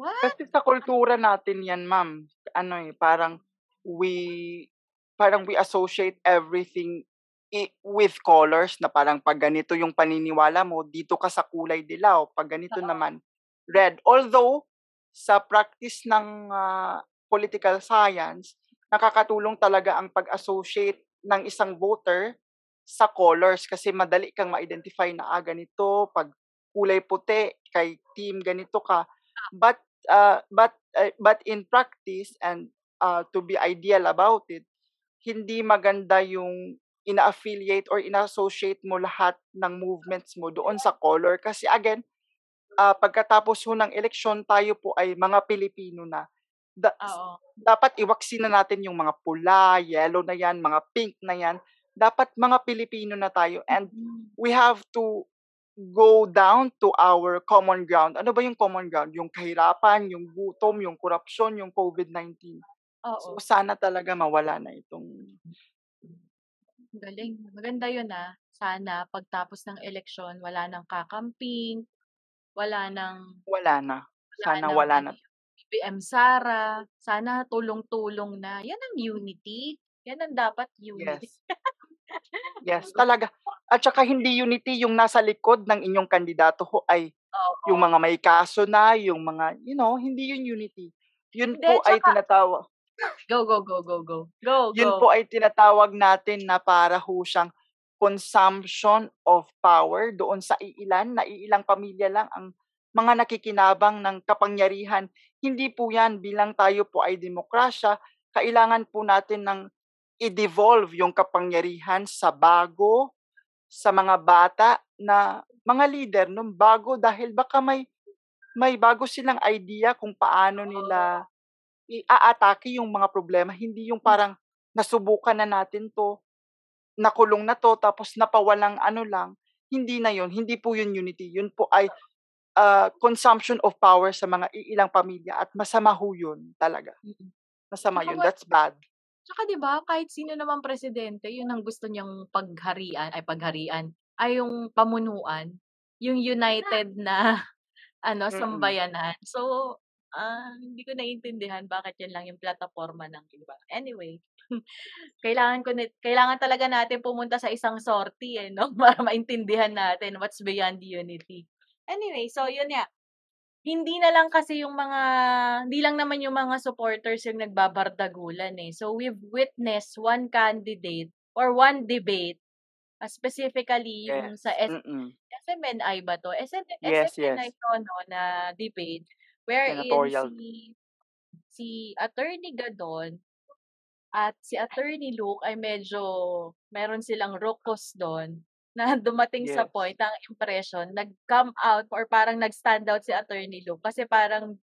What? Kasi sa kultura natin yan, ma'am. Ano eh, parang we parang we associate everything i- with colors na parang pag ganito yung paniniwala mo, dito ka sa kulay dilaw. Pag ganito Oo. naman, red. Although, sa practice ng ah, political science, nakakatulong talaga ang pag-associate ng isang voter sa colors kasi madali kang ma-identify na ah, ganito, pag kulay puti, kay team ganito ka. But uh, but uh, but in practice and uh, to be ideal about it, hindi maganda yung ina-affiliate or ina-associate mo lahat ng movements mo doon sa color kasi again, ah, pagkatapos ho ng eleksyon tayo po ay mga Pilipino na. Da- Oo. dapat iwaksin na natin yung mga pula, yellow na yan, mga pink na yan. Dapat mga Pilipino na tayo and Mm. we have to go down to our common ground. Ano ba yung common ground? Yung kahirapan, yung gutom, yung korupsyon, yung COVID-19. Oo. So sana talaga mawala na itong Galing. Maganda yun ah. Sana pagtapos ng eleksyon, wala nang kakamping, wala nang, wala na. wala Sana nang wala ano, BBM Sara. Sana tulong-tulong na. Yan ang unity. Yan ang dapat unity. Yes. Yes, talaga. At saka hindi unity yung nasa likod ng inyong kandidato ho ay Oo. yung mga may kaso na, yung mga, you know, hindi yun unity. Yun Hindi, po ay tsaka- tinatawag. Go, go, go, go, go. Go, Yun go. po ay tinatawag natin na para ho siyang consumption of power doon sa iilan, na iilang pamilya lang ang mga nakikinabang ng kapangyarihan. Hindi po yan bilang tayo po ay demokrasya, kailangan po natin ng i-devolve yung kapangyarihan sa bago, sa mga bata na mga leader nung bago dahil baka may may bago silang idea kung paano nila i-aatake yung mga problema. Hindi yung parang nasubukan na natin to, nakulong na to, tapos napawalang ano lang. Hindi na yun. Hindi po yun unity. Yun po ay uh, consumption of power sa mga ilang pamilya at masama ho yun talaga. Masama yun. That's bad. Tsaka 'di ba kahit sino naman presidente, yun ang gusto niyang pagharian ay pagharian ay yung pamunuan, yung united na ano Mm. sambayanan. So, ah, hindi ko naiintindihan bakit yun lang yung plataporma ng iba. Anyway, kailangan ko na- kailangan talaga natin pumunta sa isang sortie eh, no? Para maintindihan natin what's beyond unity. Anyway, so yun nga. Hindi na lang kasi yung mga, hindi lang naman yung mga supporters yung nagbabardagulan eh. So we've witnessed one candidate or one debate, uh, specifically yung Yes. sa S- Mm-mm. SMNI ba to? SM, Yes, SMNI yes. to, no, na debate wherein Senatorial. si si Attorney Gadon at si Attorney Luke ay medyo meron silang rokos doon na dumating sa Yes. point ang impression nag-come out or parang nag-stand out si Attorney Luke kasi parang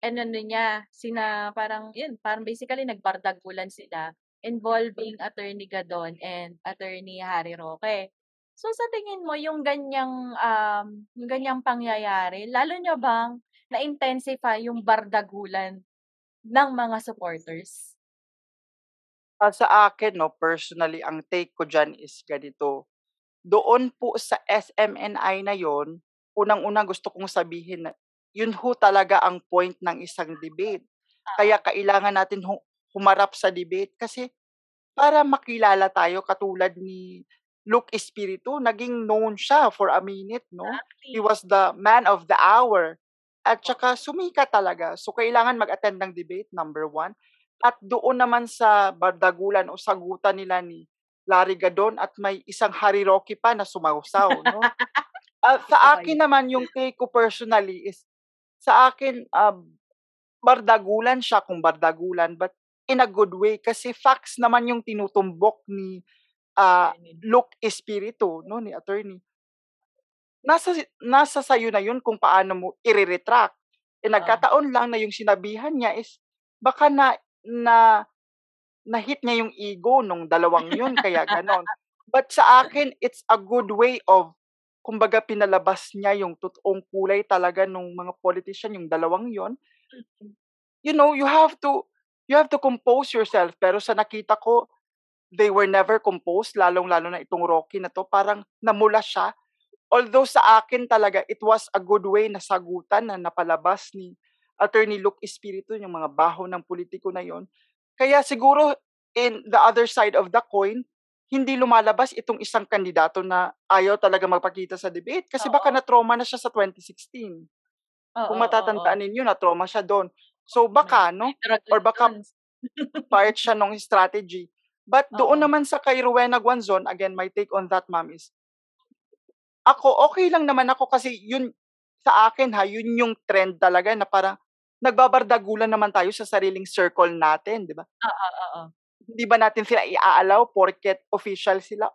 ano ano niya sina parang yun parang basically nagbardagulan sila involving Attorney Gadon and Attorney Harry Roque. So sa tingin mo yung ganyang um yung ganyang pangyayari lalo nyo bang na-intensify yung bardagulan ng mga supporters? Ah, sa akin, no, personally, ang take ko dyan is ganito. Doon po sa SMNI na yon, unang-una gusto kong sabihin na yun ho talaga ang point ng isang debate. Kaya kailangan natin hu- humarap sa debate kasi para makilala tayo katulad ni Luke Espiritu, naging known siya for a minute, no? He was the man of the hour. At saka sumikat talaga. So, kailangan mag-attend ng debate, number one. At doon naman sa bardagulan o sagutan nila ni Larry Gadon at may isang Harry Rocky pa na sumausaw, no? Ah, sa akin naman, yung take ko personally is, sa akin, um, bardagulan siya kung bardagulan, but in a good way kasi facts naman yung tinutumbok ni ah, Luke Espiritu, no, ni attorney. Nasa nasa sayo na yun kung paano mo i-retract. Eh nagkataon lang na yung sinabihan niya is baka na na na-hit niya yung ego nung dalawang yun kaya ganon. But sa akin it's a good way of kumbaga pinalabas niya yung totoong kulay talaga nung mga politician yung dalawang yon. You know, you have to you have to compose yourself pero sa nakita ko they were never composed, lalong-lalo na itong Rocky na to, parang namula siya. Although sa akin talaga, it was a good way na sagutan na napalabas ni Attorney Luke Espiritu, yung mga baho ng politiko na yon. Kaya siguro, in the other side of the coin, hindi lumalabas itong isang kandidato na ayaw talaga magpakita sa debate kasi baka Oo. na-trauma na siya sa 2016. Oo, Kung matatandaan oo. ninyo, na-trauma siya doon. So baka, no? Or baka part siya ng strategy. But doon Oo. naman sa kay Rowena Guanzon, again, my take on that, ma'am, is ako, okay lang naman ako kasi yun, sa akin ha, yun yung trend talaga na parang nagbabardagulan naman tayo sa sariling circle natin, di ba? Oo, oo. Hindi ba natin sila iaalaw porket official sila?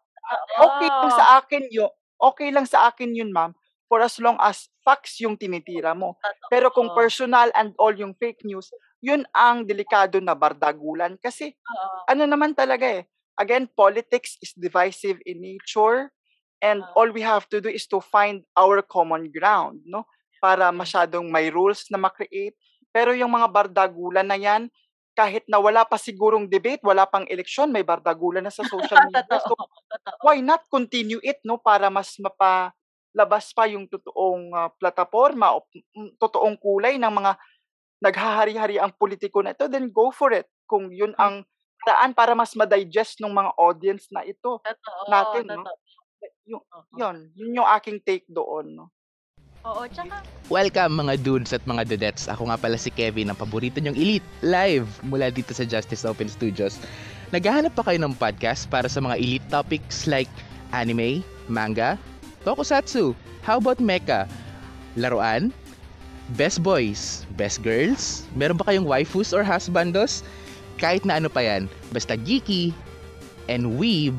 Okay lang sa akin yun. Okay lang sa akin yun, ma'am, for as long as facts yung tinitira mo. Totoo. Pero kung personal and all yung fake news, yun ang delikado na bardagulan. Kasi Oo. ano naman talaga eh. Again, politics is divisive in nature and Oo. all we have to do is to find our common ground, no? Para masyadong may rules na makreate. Pero yung mga bardagulan na yan, kahit na wala pa sigurong debate, wala pang eleksyon, may bardagulan na sa social media. So, Totoo. why not continue it, no? Para mas mapalabas pa yung totoong ah, plataforma o mm, totoong kulay ng mga naghahari-hari ang politiko na ito, then go for it. Kung yun ang paraan para mas ma-digest ng mga audience na ito Totoo. natin, no? Totoo. Yung, Oo. yun, yun yung aking take doon, no? Oo, tsaka Welcome mga dudes at mga dudettes. Ako nga pala si Kevin, ang paborito niyong elite, live mula dito sa Justice Open Studios. Naghahanap pa kayo ng podcast para sa mga elite topics like anime, manga, tokusatsu, how about mecha, laruan, best boys, best girls, meron ba kayong waifus or husbandos? Kahit na ano pa yan, basta geeky and weeb,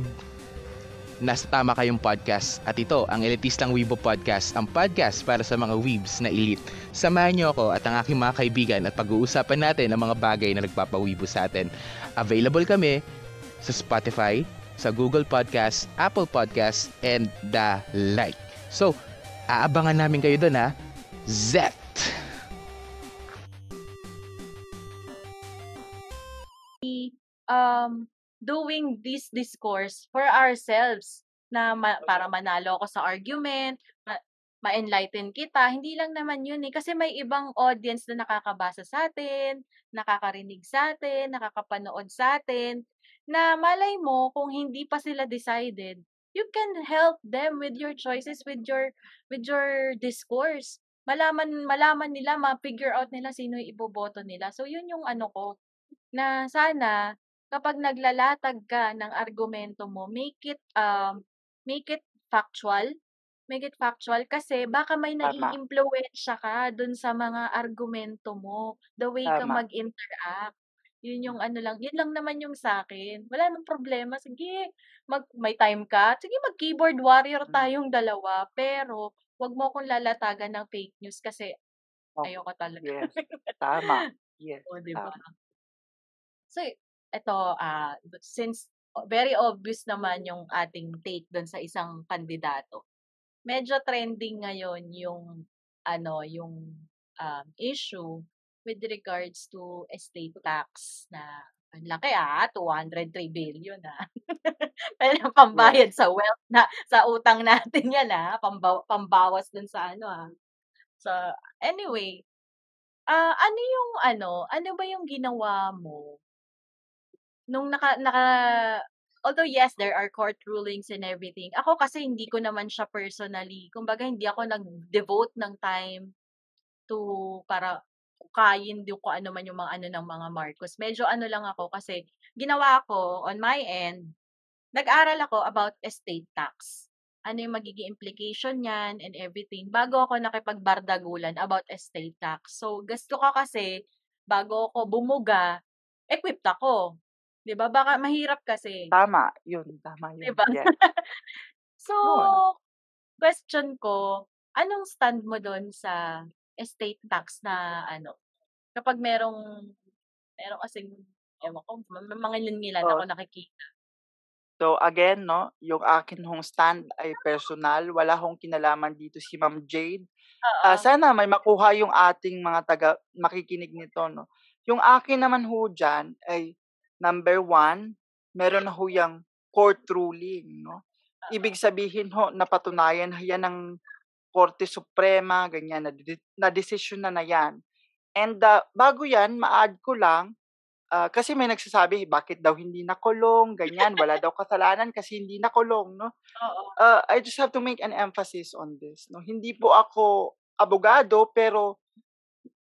nasa tama kayong podcast at ito ang Elitistang Weibo Podcast, ang podcast para sa mga weebs na elite. Samahan niyo ako at ang aking mga kaibigan at pag-uusapan natin ang mga bagay na nagpapawibo sa atin. Available kami sa Spotify, sa Google Podcast, Apple Podcast, and the like. So, aabangan namin kayo doon ha. Zet! um, doing this discourse for ourselves na ma- para manalo ako sa argument, ma- ma-enlighten kita. Hindi lang naman yun eh. Kasi may ibang audience na nakakabasa sa atin, nakakarinig sa atin, nakakapanood sa atin, na malay mo kung hindi pa sila decided, you can help them with your choices, with your with your discourse. Malaman malaman nila, ma-figure out nila sino yung iboboto nila. So yun yung ano ko na sana kapag naglalatag ka ng argumento mo, make it um make it factual. Make it factual kasi baka may naiimpluwensya ka dun sa mga argumento mo, the way ka Tama. mag-interact. Yun yung ano lang, yun lang naman yung sa akin. Wala nang problema. Sige, mag, may time ka. Sige, mag-keyboard warrior Mm. tayong dalawa. Pero, wag mo akong lalatagan ng fake news kasi Oh, ayoko talaga. Yes. Tama. Yes. O, di ba? Tama. So, ito, ah, since very obvious naman yung ating take doon sa isang kandidato. Medyo trending ngayon yung ano, yung um, issue with regards to estate tax na ang laki ah, 203 billion ah. Pero pambayad sa wealth na sa utang natin yan ah, pambaw, pambawas dun sa ano ah. So, anyway, ah ano yung ano, ano ba yung ginawa mo nung naka naka although yes, there are court rulings and everything. Ako kasi hindi ko naman siya personally, kumbaga hindi ako nag-devote ng time to para hukayin din kung ano man yung mga ano ng mga Marcos. Medyo ano lang ako kasi ginawa ko on my end, nag-aral ako about estate tax. Ano yung magiging implication niyan and everything bago ako nakipagbardagulan about estate tax. So, gusto ko kasi bago ako bumuga, equipped ako. 'Di ba? Baka mahirap kasi. Tama. Yun. Tama 'Di yun. ba? Yes. so, Oo. question ko, anong stand mo doon sa estate tax na ano? Kapag merong meron kasing ewan ko, mga ngilan Oh. ako nakikita. So again, no, yung akin hong stand ay personal. Wala hong kinalaman dito si Ma'am Jade. Oo. sana may makuha yung ating mga taga makikinig nito, no. Yung akin naman ho diyan ay number one, meron na ho yang court ruling, no. Ibig sabihin ho, napatunayan na yan ng Korte Suprema, ganyan, na, na desisyon na na yan. And ah, bago yan, ma-add ko lang, ah, kasi may nagsasabi, bakit daw hindi nakulong, ganyan, wala daw kasalanan kasi hindi nakulong, no? Uh, I just have to make an emphasis on this. No, hindi po ako abogado pero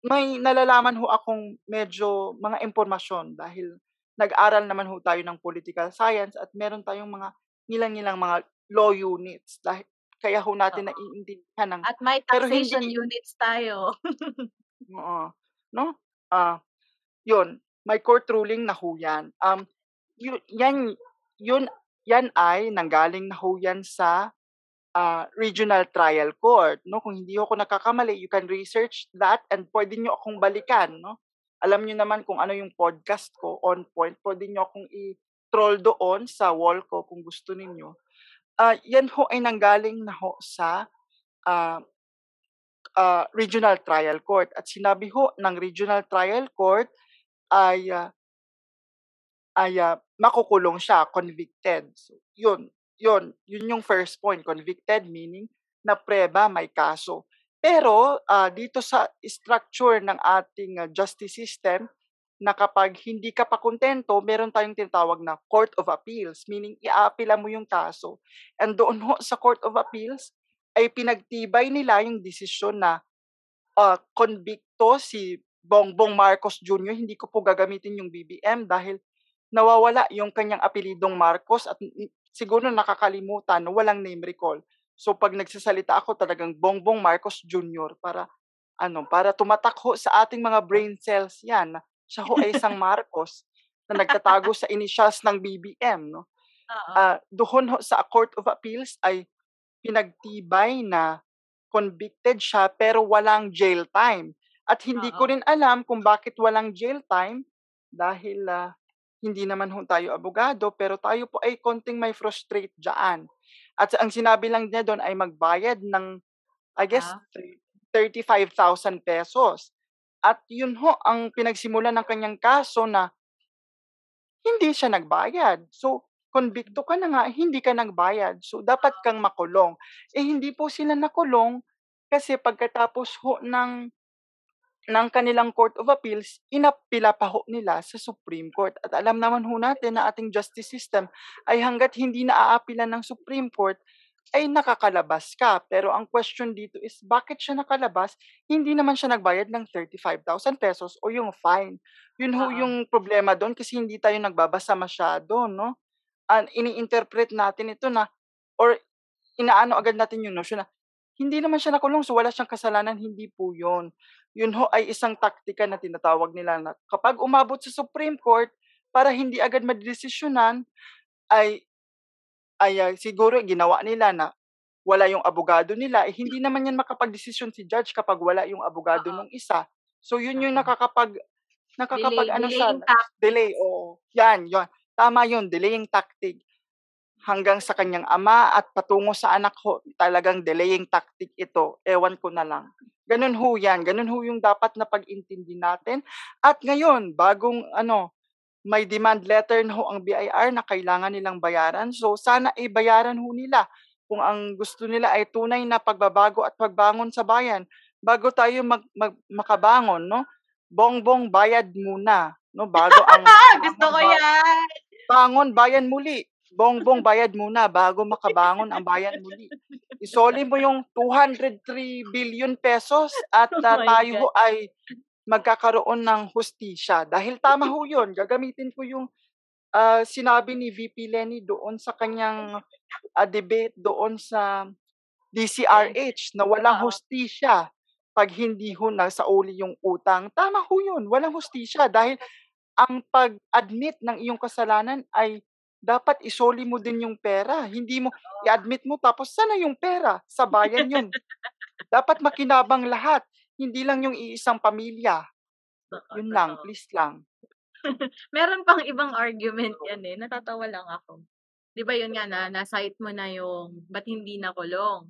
may nalalaman ho akong medyo mga impormasyon dahil nag-aral naman ho tayo ng political science at meron tayong mga nilang-nilang mga law units dahil kaya ho natin Oo. naiintindihan ng At may taxation hindi units tayo. oo, no? Ah, 'yun, may court ruling na ho 'yan. Um, yu yan yun yan ay nanggaling na ho yan sa, ah, regional trial court, 'no? Kung hindi ako nagkakamali, you can research that and puwede niyo akong balikan, no? Alam niyo naman kung ano yung podcast ko, On Point, puwede niyo akong i-troll doon sa wall ko kung gusto ninyo. Ah, yan ho ay nanggaling na ho sa, ah ah, regional trial court at sinabi ho ng regional trial court ay, ah ay, ah, makukulong siya, convicted. So, yun, yun, yun yung first point, convicted meaning napreba, may kaso. Pero ah, dito sa structure ng ating ah, justice system, na kapag hindi ka pa kontento, meron tayong tinatawag na Court of Appeals, meaning iaapila mo yung kaso. And doon ho sa Court of Appeals ay pinagtibay nila yung desisyon na ah, konbikto si Bongbong Marcos Jr. Hindi ko po gagamitin yung BBM dahil nawawala yung kanyang apelidong Marcos at siguro nakakalimutan, walang name recall. So pag nagsasalita ako talagang Bongbong Marcos Jr. para ano, para tumatak ho sa ating mga brain cells 'yan. Siya ho ay isang Marcos na nagtatago sa initials ng BBM, no. Ah, doon ho sa Court of Appeals ay pinagtibay na convicted siya pero walang jail time. At hindi ko Oo. rin alam kung bakit walang jail time dahil ah, hindi naman ho tayo abogado pero tayo po ay konting may frustrate dyan. At ang sinabi lang niya doon ay magbayad ng I guess Ah. 35,000 pesos. At yun ho ang pinagsimulan ng kanyang kaso na hindi siya nagbayad. So, konbikto ka na nga, hindi ka nagbayad. So, dapat kang makulong. Eh, hindi po sila nakulong kasi pagkatapos ho ng ng kanilang Court of Appeals, inapila pa ho nila sa Supreme Court. At alam naman ho natin na ating justice system ay hanggat hindi naaapilan ng Supreme Court, ay nakakalabas ka. Pero ang question dito is, bakit siya nakalabas? Hindi naman siya nagbayad ng 35,000 pesos o yung fine. Yun ho Oo. yung problema doon kasi hindi tayo nagbabasa masyado, no? An ini-interpret natin ito na, or inaano agad natin yung notion na, hindi naman siya nakulong, so wala siyang kasalanan, hindi po yun. Yun ho ay isang taktika na tinatawag nila na kapag umabot sa Supreme Court, para hindi agad madesisyonan, ay ay ah, siguro ginawa nila na wala yung abogado nila, eh, hindi naman yan makapag-desisyon si judge kapag wala yung abogado Oo. nung isa. So yun yung Oo. nakakapag nakakapag Delay, ano tactics. delay, oo. Yan, yan. Tama yun, delaying tactic. Hanggang sa kanyang ama at patungo sa anak ho, talagang delaying tactic ito. Ewan ko na lang. Ganun ho yan. Ganun ho yung dapat na pag-intindi natin. At ngayon, bagong ano, may demand letter na ho ang BIR na kailangan nilang bayaran. So, sana ay bayaran ho nila kung ang gusto nila ay tunay na pagbabago at pagbangon sa bayan. Bago tayo mag, mag- makabangon, no? Bongbong bayad muna, no? Bago ang Gusto ko yan. bangon bayan muli. Bongbong bayad muna bago makabangon ang bayan muli. Isoli mo yung 203 billion pesos at Oh my tayo God. ho ay magkakaroon ng hustisya. Dahil tama ho yun. Gagamitin ko yung ah, sinabi ni VP Lenny doon sa kanyang ah, debate doon sa DCRH na walang hustisya pag hindi ho na sa uli yung utang. Tama ho yun. Walang hustisya dahil ang pag-admit ng iyong kasalanan ay dapat isoli mo din yung pera. Hindi mo, i-admit mo tapos sana yung pera? Sa bayan yun. dapat makinabang lahat. Hindi lang yung iisang pamilya. Totoo, Yun lang, please lang. Meron pang ibang argument yan eh. Natatawa lang ako. Di ba yun nga na, na-cite mo na yung ba't hindi nakulong.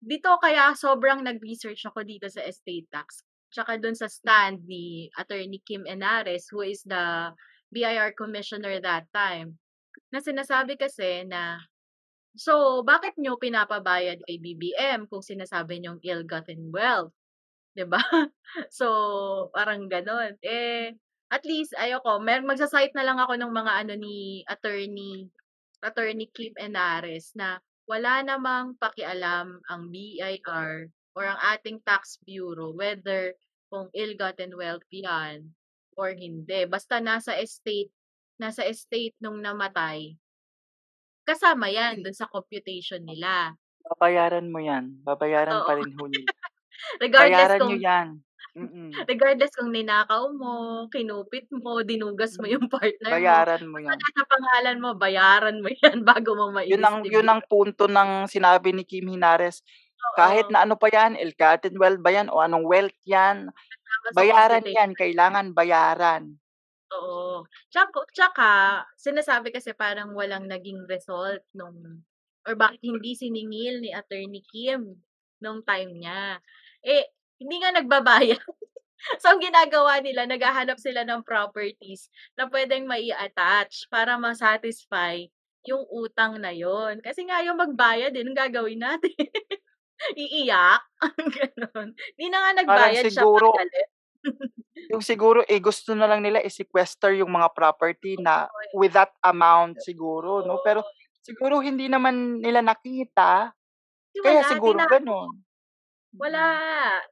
Dito kaya sobrang nag-research ako dito sa estate tax. Tsaka dun sa stand ni Attorney Kim Enares who is the BIR commissioner that time. Na sinasabi kasi na So, bakit nyo pinapabayad kay BBM kung sinasabi nyong ill-gotten wealth? ba? So, parang ganon. Eh, at least, ayoko, mer magsasite na lang ako ng mga ano ni attorney, attorney Kim Enares na wala namang pakialam ang BIR or ang ating tax bureau whether kung ill-gotten wealth yan or hindi. Basta nasa estate, nasa estate nung namatay, kasama yan dun sa computation nila. Babayaran mo yan. Babayaran pa Oo. rin ho nila. Regardless Bayaran kung nyo yan. Mm-mm. regardless kung ninakaw mo, kinupit mo, dinugas mo yung partner mo, Bayaran mo yan. basta sa pangalan mo, bayaran mo yan bago mo Yun ang, yun ang punto ng sinabi ni Kim Hinares. Kahit Oo, na ano pa yan, ill-gotten wealth ba yan o anong wealth yan, bayaran yan. Kailangan bayaran. Oo. Tsaka, tsaka, sinasabi kasi parang walang naging result nung, or bakit hindi siningil ni Attorney Kim nung time niya. Eh, hindi nga nagbabayad. so, ang ginagawa nila, naghahanap sila ng properties na pwedeng mai attach para ma-satisfy yung utang na yon. Kasi nga yung magbayad, din ang gagawin natin. Iiyak. Ganon. Hindi na nga nagbayad siya siguro, pagalit. Yung siguro, eh, gusto na lang nila i-sequester yung mga property na with that amount siguro, no? Pero siguro hindi naman nila nakita, Kasi kaya wala, siguro tina- ganun. Wala.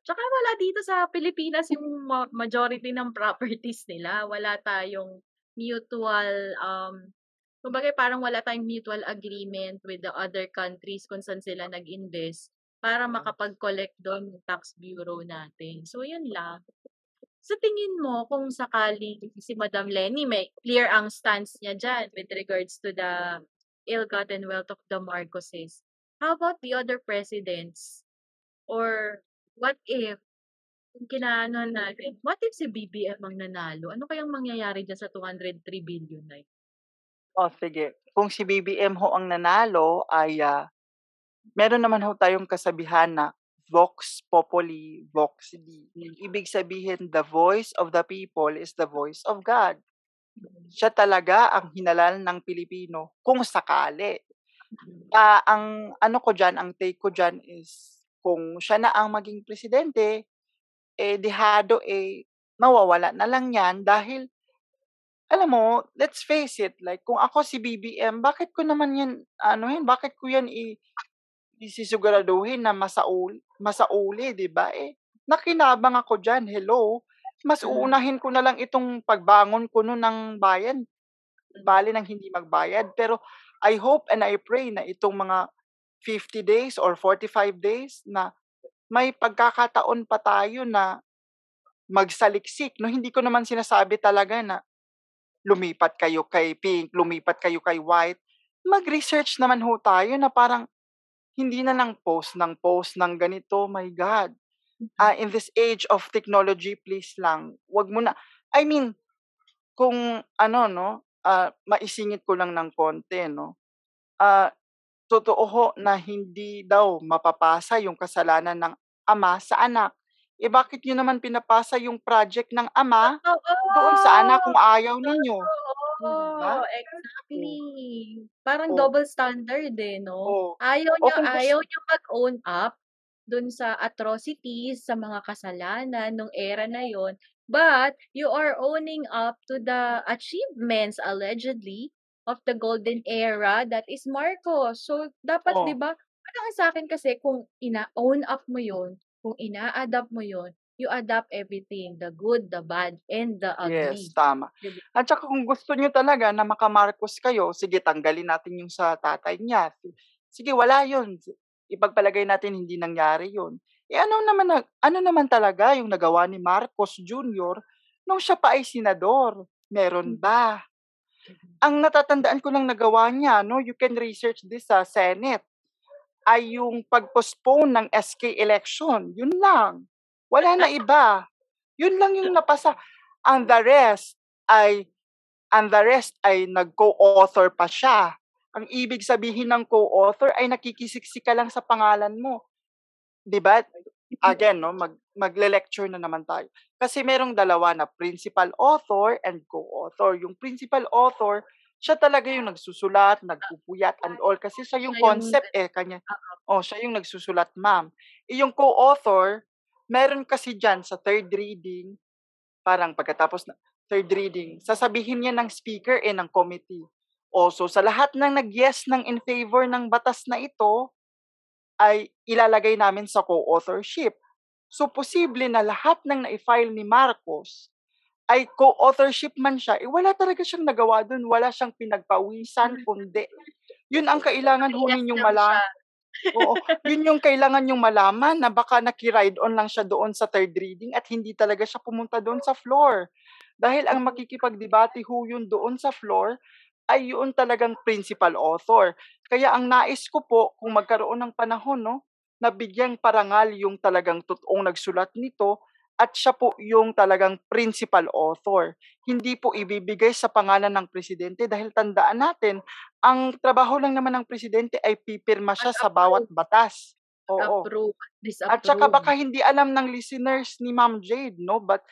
Tsaka wala dito sa Pilipinas yung ma- majority ng properties nila. Wala tayong mutual, um, kumbaga parang wala tayong mutual agreement with the other countries kung saan sila nag-invest para makapag-collect doon yung tax bureau natin. So, yun lang. Sa tingin mo, kung sakaling si Madam Lenny, may clear ang stance niya dyan with regards to the ill-gotten wealth of the Marcoses. How about the other presidents? Or what if, kung kinaano natin, what if si BBM ang nanalo? Ano kayang mangyayari dyan sa 203 billion na yun? Oh, sige. Kung si BBM ho ang nanalo ay ah, meron naman ho tayong kasabihan na vox populi, vox dei. Ibig sabihin, the voice of the people is the voice of God. Siya talaga ang hinalal ng Pilipino kung sakali. Ah, ang ano ko diyan, ang take ko diyan is kung siya na ang maging presidente, eh dihado eh mawawala na lang 'yan dahil alam mo, let's face it, like kung ako si BBM, bakit ko naman 'yan anuhin, bakit ko 'yan i isisiguraduhin na masaul masauli, 'di ba? Eh nakinabang ako diyan, hello. Mas Mm. uunahin ko na lang itong pagbangon ko no ng bayan, bale ng hindi magbayad. Pero I hope and I pray na itong mga 50 days or 45 days na may pagkakataon pa tayo na magsaliksik. No, hindi ko naman sinasabi talaga na lumipat kayo kay pink, lumipat kayo kay white. Mag-research naman ho tayo na parang hindi na lang post ng post ng ganito. My God. Ah, in this age of technology, please lang, wag mo na. I mean, kung ano, no, ah, maisingit ko lang ng konti, no, ah, totoo ho na hindi daw mapapasa yung kasalanan ng ama sa anak. Eh bakit nyo naman pinapasa yung project ng ama doon sa anak kung ayaw ninyo? Oo, Diba? exactly. Parang Oh. double standard eh, no? Oh. Ayaw niya, gusto- ayaw niya mag-own up dun sa atrocities, sa mga kasalanan nung era na yon. But you are owning up to the achievements allegedly of the golden era that is Marcos. So dapat Oh. 'di ba? Parang sa akin kasi kung ina-own up mo yon, kung ina-adapt mo yon, you adapt everything, the good, the bad, and the ugly. Yes, tama. At saka kung gusto nyo talaga na makamarcos kayo, sige, tanggalin natin yung sa tatay niya. Sige, wala yun. Ipagpalagay natin hindi nangyari yun. Eh ano naman, na- ano naman talaga yung nagawa ni Marcos Jr. nung siya pa ay senador? Meron ba? Ang natatandaan ko lang nagawa niya, no, you can research this sa Senate, ay yung pag-postpone ng SK election. Yun lang. Wala na iba. Yun lang yung napasa. And the rest ay and the rest ay nag-co-author pa siya. Ang ibig sabihin ng co-author ay nakikisiksik ka lang sa pangalan mo. 'Di ba? Again, no, mag magle-lecture na naman tayo. Kasi merong dalawa na principal author and co-author. Yung principal author, siya talaga yung nagsusulat, nagpupuyat and all kasi siya yung concept eh kanya. Oh, siya yung nagsusulat, ma'am. Eh, yung co-author, meron kasi diyan sa third reading, parang pagkatapos na third reading, sasabihin niya ng speaker eh ng committee. O so sa lahat ng nag-yes ng in favor ng batas na ito ay ilalagay namin sa co-authorship. So posible na lahat ng na-file ni Marcos ay co-authorship man siya, eh wala talaga siyang nagawa doon, wala siyang pinagpawisan, kundi. Yun ang kailangan ho ninyong malaman. Oo, yun yung kailangan yung malaman na baka naki-ride on lang siya doon sa third reading at hindi talaga siya pumunta doon sa floor. Dahil ang makikipagdebate ho yun doon sa floor ay yun talagang principal author. Kaya ang nais ko po, kung magkaroon ng panahon, no, na bigyang parangal yung talagang totoong nagsulat nito at siya po yung talagang principal author. Hindi po ibibigay sa pangalan ng presidente dahil tandaan natin, ang trabaho lang naman ng presidente ay pipirma siya sa bawat batas. Oo. Approve, disapprove. At saka baka hindi alam ng listeners ni Ma'am Jade, no? But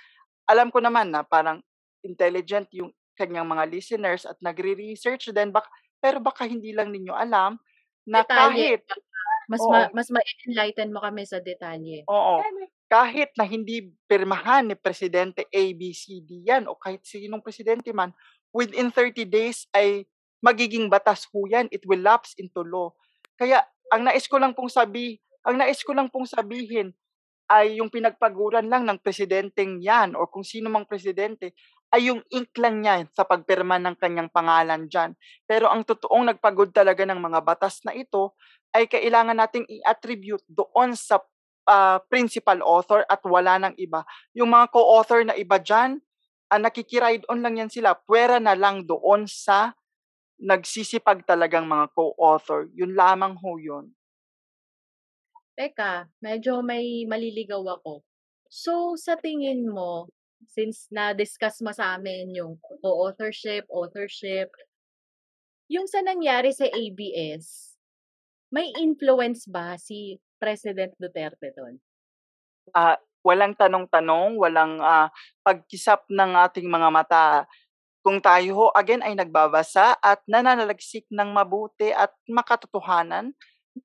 alam ko naman na parang intelligent yung kanyang mga listeners at nagre-research din. Bak pero baka hindi lang ninyo alam na Detalye. kahit, mas Oo. ma, mas ma-enlighten mo kami sa detalye. oo, kahit na hindi pirmahan ni Presidente A, B, C, D yan o kahit sinong presidente man, within 30 days ay magiging batas ho yan. It will lapse into law. Kaya ang nais ko lang pong sabi, ang nais ko lang pong sabihin ay yung pinagpaguran lang ng presidenteng yan o kung sino mang presidente ay yung ink lang niya sa pagpirma ng kanyang pangalan dyan. Pero ang totoong nagpagod talaga ng mga batas na ito ay kailangan nating i-attribute doon sa ah, principal author at wala ng iba. Yung mga co-author na iba dyan, ah, nakikiride on lang yan sila. Pwera na lang doon sa nagsisipag talagang mga co-author. Yun lamang ho yun. Teka, medyo may maliligaw ako. So, sa tingin mo, since na-discuss mo sa amin yung co-authorship, authorship, yung sa nangyari sa ABS, may influence ba si President Duterte doon? Ah, walang tanong-tanong, walang ah, pagkisap ng ating mga mata. Kung tayo ho, again, ay nagbabasa at nananalagsik ng mabuti at makatotohanan,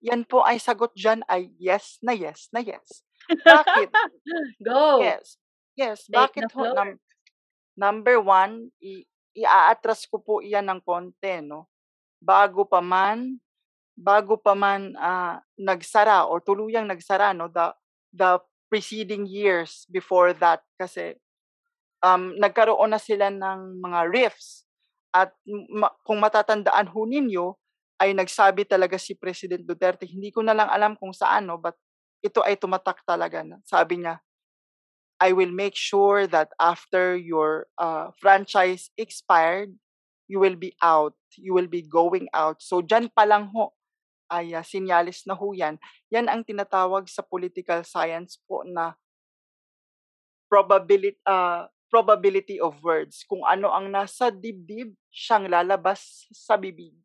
yan po ay sagot dyan ay yes na yes na yes. Bakit? Go! Yes. Yes. Take Bakit ho? Num- number one, i- i-atras ko po iyan ng konti, no? Bago pa man, bago pa man ah, nagsara or tuluyang nagsara, no? The, the preceding years before that kasi um, nagkaroon na sila ng mga rifts at ma- kung matatandaan ho ninyo, ay nagsabi talaga si President Duterte, hindi ko na lang alam kung saan, no? But ito ay tumatak talaga. Na. Sabi niya, I will make sure that after your uh, franchise expired, you will be out. You will be going out. So, dyan pa lang ho, ay uh, sinyalis na ho yan. Yan ang tinatawag sa political science po na probability, uh, probability of words. Kung ano ang nasa dibdib, siyang lalabas sa bibig.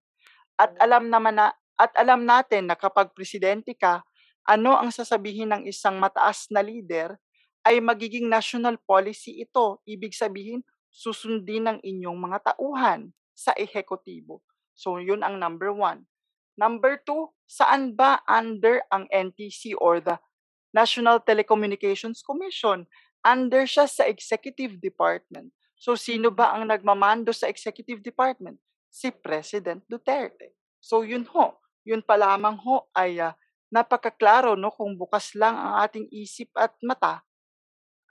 At alam naman na, at alam natin na kapag presidente ka, ano ang sasabihin ng isang mataas na leader ay magiging national policy ito. Ibig sabihin, susundin ng inyong mga tauhan sa ehekutibo. So, yun ang number one. Number two, saan ba under ang NTC or the National Telecommunications Commission? Under siya sa Executive Department. So, sino ba ang nagmamando sa Executive Department? Si President Duterte. So, yun ho. Yun pa lamang ho ay uh, napakaklaro no kung bukas lang ang ating isip at mata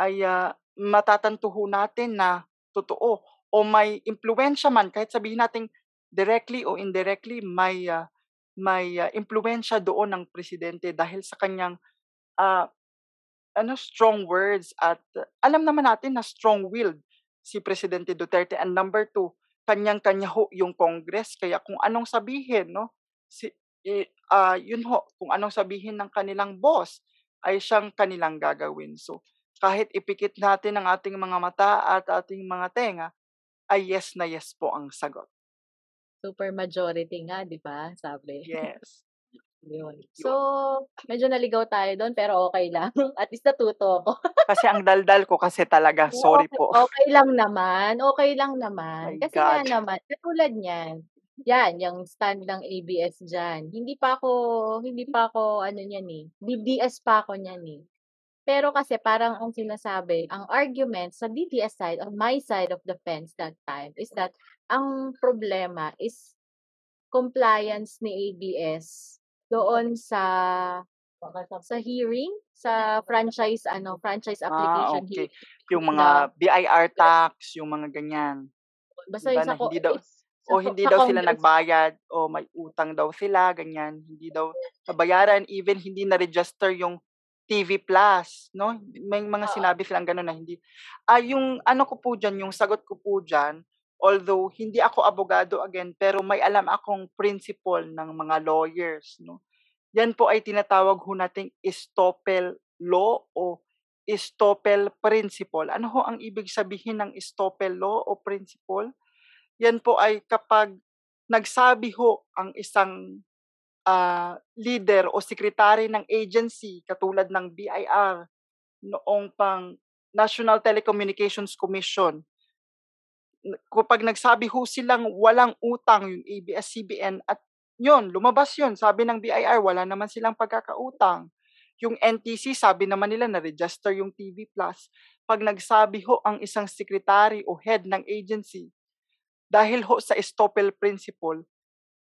ay uh, matatantuho natin na totoo o may impluensya man kahit sabihin natin directly o indirectly may uh, may uh, impluensya doon ng presidente dahil sa kanyang uh, ano strong words at uh, alam naman natin na strong-willed si Presidente Duterte. And number two kanyang-kanya ho yung Congress. Kaya kung anong sabihin no si uh, yun ho kung anong sabihin ng kanilang boss ay siyang kanilang gagawin. So kahit ipikit natin ang ating mga mata at ating mga tenga, ay yes na yes po ang sagot. Super majority nga, di ba? Sabi. Yes. Yun. So, medyo naligaw tayo doon, pero okay lang. At least natuto ako. kasi ang daldal ko kasi talaga, sorry okay, po. Okay lang naman. Okay lang naman. My kasi nga God. naman, katulad niyan, yan, yung stand ng ABS dyan. Hindi pa ako, hindi pa ako, ano niyan eh, DDS pa ako niyan eh. Pero kasi parang ang sinasabi, ang argument sa DDS side, on my side of the fence that time, is that ang problema is compliance ni ABS doon sa sa hearing, sa franchise ano, franchise Ah, application okay. hearing. Yung Na, mga BIR tax, yung mga ganyan. basta Diba yung sa, na ko- hindi daw, o hindi daw sila nagbayad, o may utang daw sila, ganyan. Hindi daw nabayaran, even hindi na-register yung TV Plus, no? May mga sinabi silang gano'n na hindi. Ah, yung ano ko po dyan, yung sagot ko po dyan, although hindi ako abogado again, pero may alam akong principle ng mga lawyers, no? Yan po ay tinatawag ho nating estoppel law o estoppel principle. Ano ho ang ibig sabihin ng estoppel law o principle? Yan po ay kapag nagsabi ho ang isang ah, leader o sekretary ng agency katulad ng BIR noong pang National Telecommunications Commission kapag nagsabi ho silang walang utang yung ABS-CBN at yun, lumabas yun. Sabi ng BIR, wala naman silang pagkakautang. Yung NTC, sabi naman nila na-register yung TV Plus. Pag nagsabi ho ang isang secretary o head ng agency, dahil ho sa estoppel principle,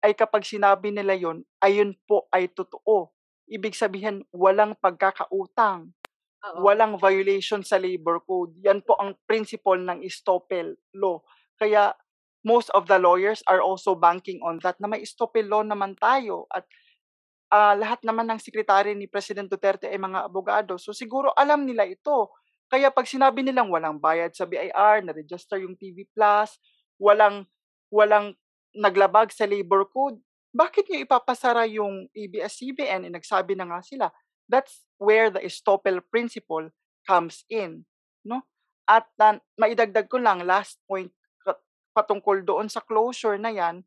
ay kapag sinabi nila yon, ayun po ay totoo. Ibig sabihin, walang pagkakautang Oo. walang violation sa labor code. Yan po ang principle ng estoppel law. Kaya most of the lawyers are also banking on that na may estoppel law naman tayo at ah, lahat naman ng sekretary ni President Duterte ay mga abogado. So siguro alam nila ito. Kaya pag sinabi nilang walang bayad sa BIR, na-register yung TV Plus, walang walang naglabag sa labor code, bakit niyo ipapasara yung ABS-CBN? Eh, nagsabi na nga sila. That's where the estoppel principle comes in, no? At uh, maidagdag ko lang last point patungkol doon sa closure na 'yan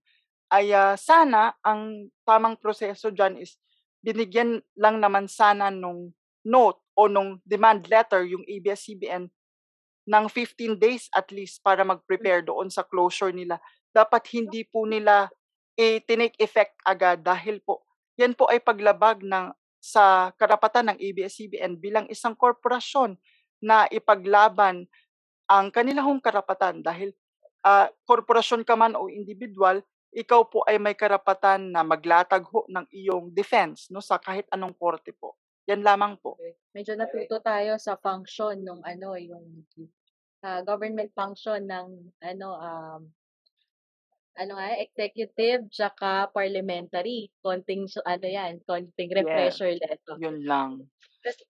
ay uh, sana ang tamang proseso diyan is binigyan lang naman sana nung note o nung demand letter yung ABS-CBN ng 15 days at least para mag-prepare doon sa closure nila. Dapat hindi po nila i-take effect agad dahil po yan po ay paglabag ng sa karapatan ng ABS-CBN bilang isang korporasyon na ipaglaban ang kanilang karapatan dahil uh, korporasyon ka man o individual, ikaw po ay may karapatan na maglatag ho ng iyong defense no sa kahit anong korte po. Yan lamang po. Medyo natuto tayo sa function ng ano yung uh, government function ng ano um ano nga executive tsaka parliamentary. Konting ano yan, konting refresher yeah. letter. Yun lang.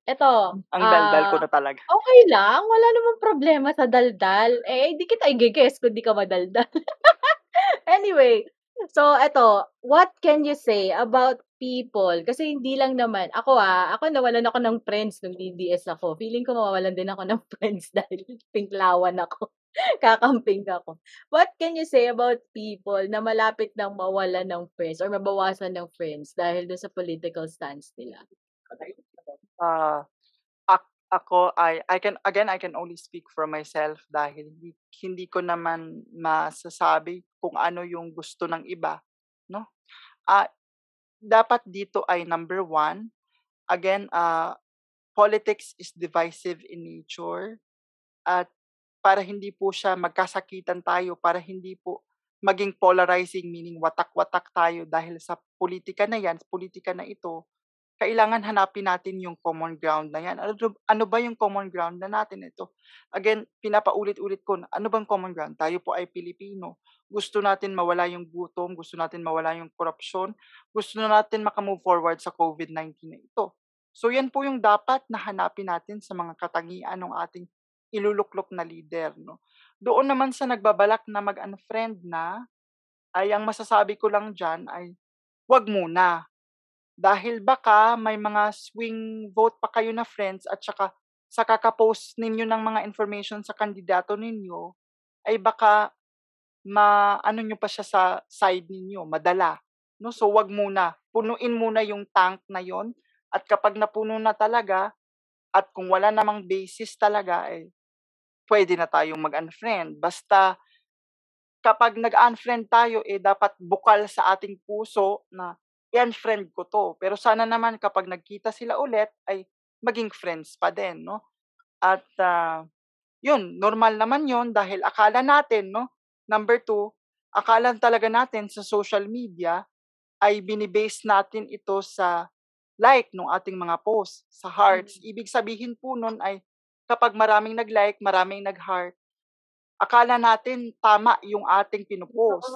Ito. Ang daldal uh, ko na talaga. Okay lang. Wala namang problema sa daldal. Eh, di kita i-guess kung di ka madaldal. anyway, so ito, what can you say about people? Kasi hindi lang naman, ako ah, ako nawalan ako ng friends nung DDS ako. Feeling ko mawawalan din ako ng friends dahil pinklawan ako. Kakamping ako. What can you say about people na malapit nang mawala ng friends or mabawasan ng friends dahil doon sa political stance nila? Uh, ak- ako ay I can again I can only speak for myself dahil hindi, hindi ko naman masasabi kung ano yung gusto ng iba, no? Ah uh, dapat dito ay number one, again, uh, politics is divisive in nature at para hindi po siya magkasakitan tayo, para hindi po maging polarizing, meaning watak-watak tayo dahil sa politika na yan, politika na ito, kailangan hanapin natin yung common ground na yan. Ano, ano ba yung common ground na natin ito? Again, pinapaulit-ulit ko, ano bang common ground? Tayo po ay Pilipino. Gusto natin mawala yung gutom, gusto natin mawala yung korupsyon, gusto natin makamove forward sa COVID-19 na ito. So yan po yung dapat na hanapin natin sa mga katangian ng ating iluluklok na leader. No? Doon naman sa nagbabalak na mag-unfriend na, ay ang masasabi ko lang dyan ay, wag muna dahil baka may mga swing vote pa kayo na friends at saka sa kakapost ninyo ng mga information sa kandidato ninyo, ay baka ma ano nyo pa siya sa side ninyo, madala. No? So wag muna, punuin muna yung tank na yon at kapag napuno na talaga at kung wala namang basis talaga eh pwede na tayong mag-unfriend. Basta kapag nag-unfriend tayo eh dapat bukal sa ating puso na yan friend ko to. Pero sana naman kapag nagkita sila ulit ay maging friends pa din, no? At uh, yun, normal naman yun dahil akala natin, no? Number two, akala talaga natin sa social media ay binibase natin ito sa like ng ating mga posts, sa hearts. Mm. Ibig sabihin po nun ay kapag maraming nag-like, maraming nag-heart, akala natin tama yung ating pinupost.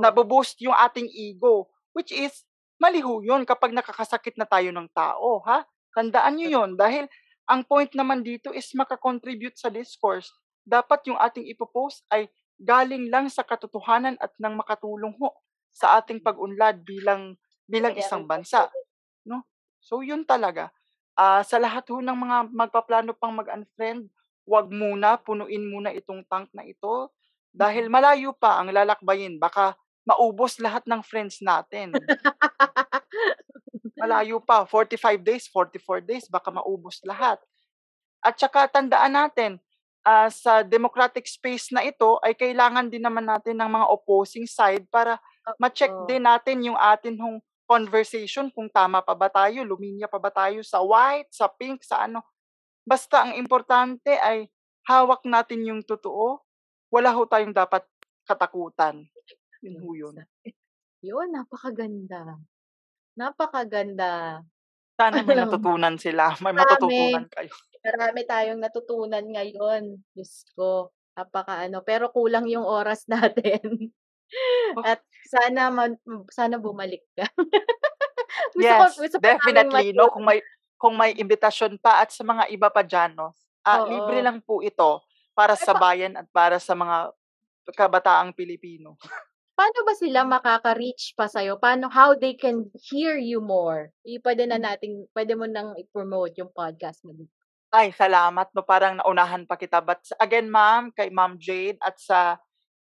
Naboboost yung ating ego, which is mali ho yun kapag nakakasakit na tayo ng tao, ha? Tandaan nyo yun dahil ang point naman dito is makakontribute sa discourse. Dapat yung ating ipopost ay galing lang sa katotohanan at nang makatulong ho sa ating pag-unlad bilang bilang isang bansa, no? So yun talaga. Uh, sa lahat ho ng mga magpaplano pang mag-unfriend, wag muna punuin muna itong tank na ito dahil malayo pa ang lalakbayin. Baka maubos lahat ng friends natin. Malayo pa, 45 days, 44 days, baka maubos lahat. At saka tandaan natin, uh, sa democratic space na ito ay kailangan din naman natin ng mga opposing side para ma-check din natin yung atin hong conversation kung tama pa ba tayo, luminya pa ba tayo sa white, sa pink, sa ano. Basta ang importante ay hawak natin yung totoo, wala ho tayong dapat katakutan. Yun ho yun. Yun, napakaganda. Napakaganda. Sana may natutunan sila. May Marami. matututunan kayo. Marami tayong natutunan ngayon. Diyos ko, napaka ano. Pero kulang yung oras natin. Oh. At sana man, sana bumalik ka. Gusto Yes, ko, gusto definitely, no? Kung may, kung may imbitasyon pa at sa mga iba pa dyan, no? Ah, libre lang po ito para Eh, sa bayan at para sa mga kabataang Pilipino. paano ba sila makaka-reach pa sa'yo? Paano, how they can hear you more? I, pwede na nating, pwede mo nang i-promote yung podcast mo. dito. Ay, salamat, no? Parang naunahan pa kita. But again, ma'am, kay Ma'am Jade at sa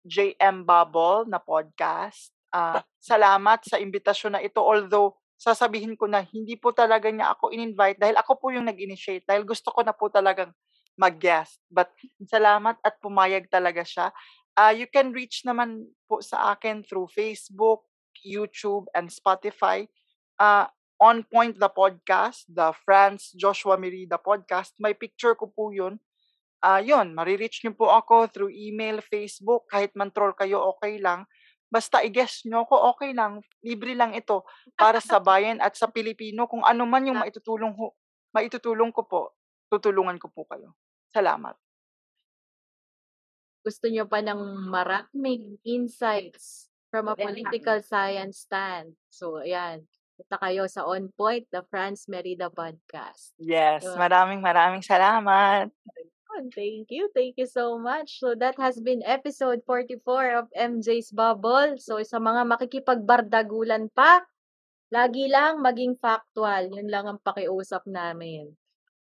JM Bubble na podcast, ah, salamat sa imbitasyon na ito. Although, sasabihin ko na hindi po talaga niya ako in-invite dahil ako po yung nag-initiate. Dahil gusto ko na po talagang mag-guest. But salamat at pumayag talaga siya. Ah, you can reach naman po sa akin through Facebook, YouTube, and Spotify. Ah, On Point the podcast, the Franz Joshua Merida podcast, may picture ko po yun. Ah, yun, marireach niyo po ako through email, Facebook, kahit man troll kayo, okay lang. Basta i-guess nyo ako, okay lang. Libre lang ito para sa bayan at sa Pilipino. Kung ano man yung maitutulong, ho, maitutulong ko po, tutulungan ko po kayo. Salamat. Gusto nyo pa ng maraming insights from a political science stand. So, ayan. Punta kayo sa On Point, the Franz Merida podcast. Yes, maraming maraming salamat. Thank you. Thank you so much. So that has been episode 44 of MJ's Bubble. So sa mga makikipagbardagulan pa, lagi lang maging factual. Yun lang ang pakiusap namin.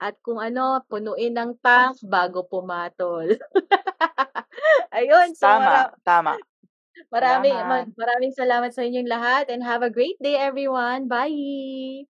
At kung ano, punuin ng tank bago pumatol. Ayun. So mara- Tama, tama. maraming, Salamat. ma- maraming salamat sa inyong lahat and have a great day everyone. Bye!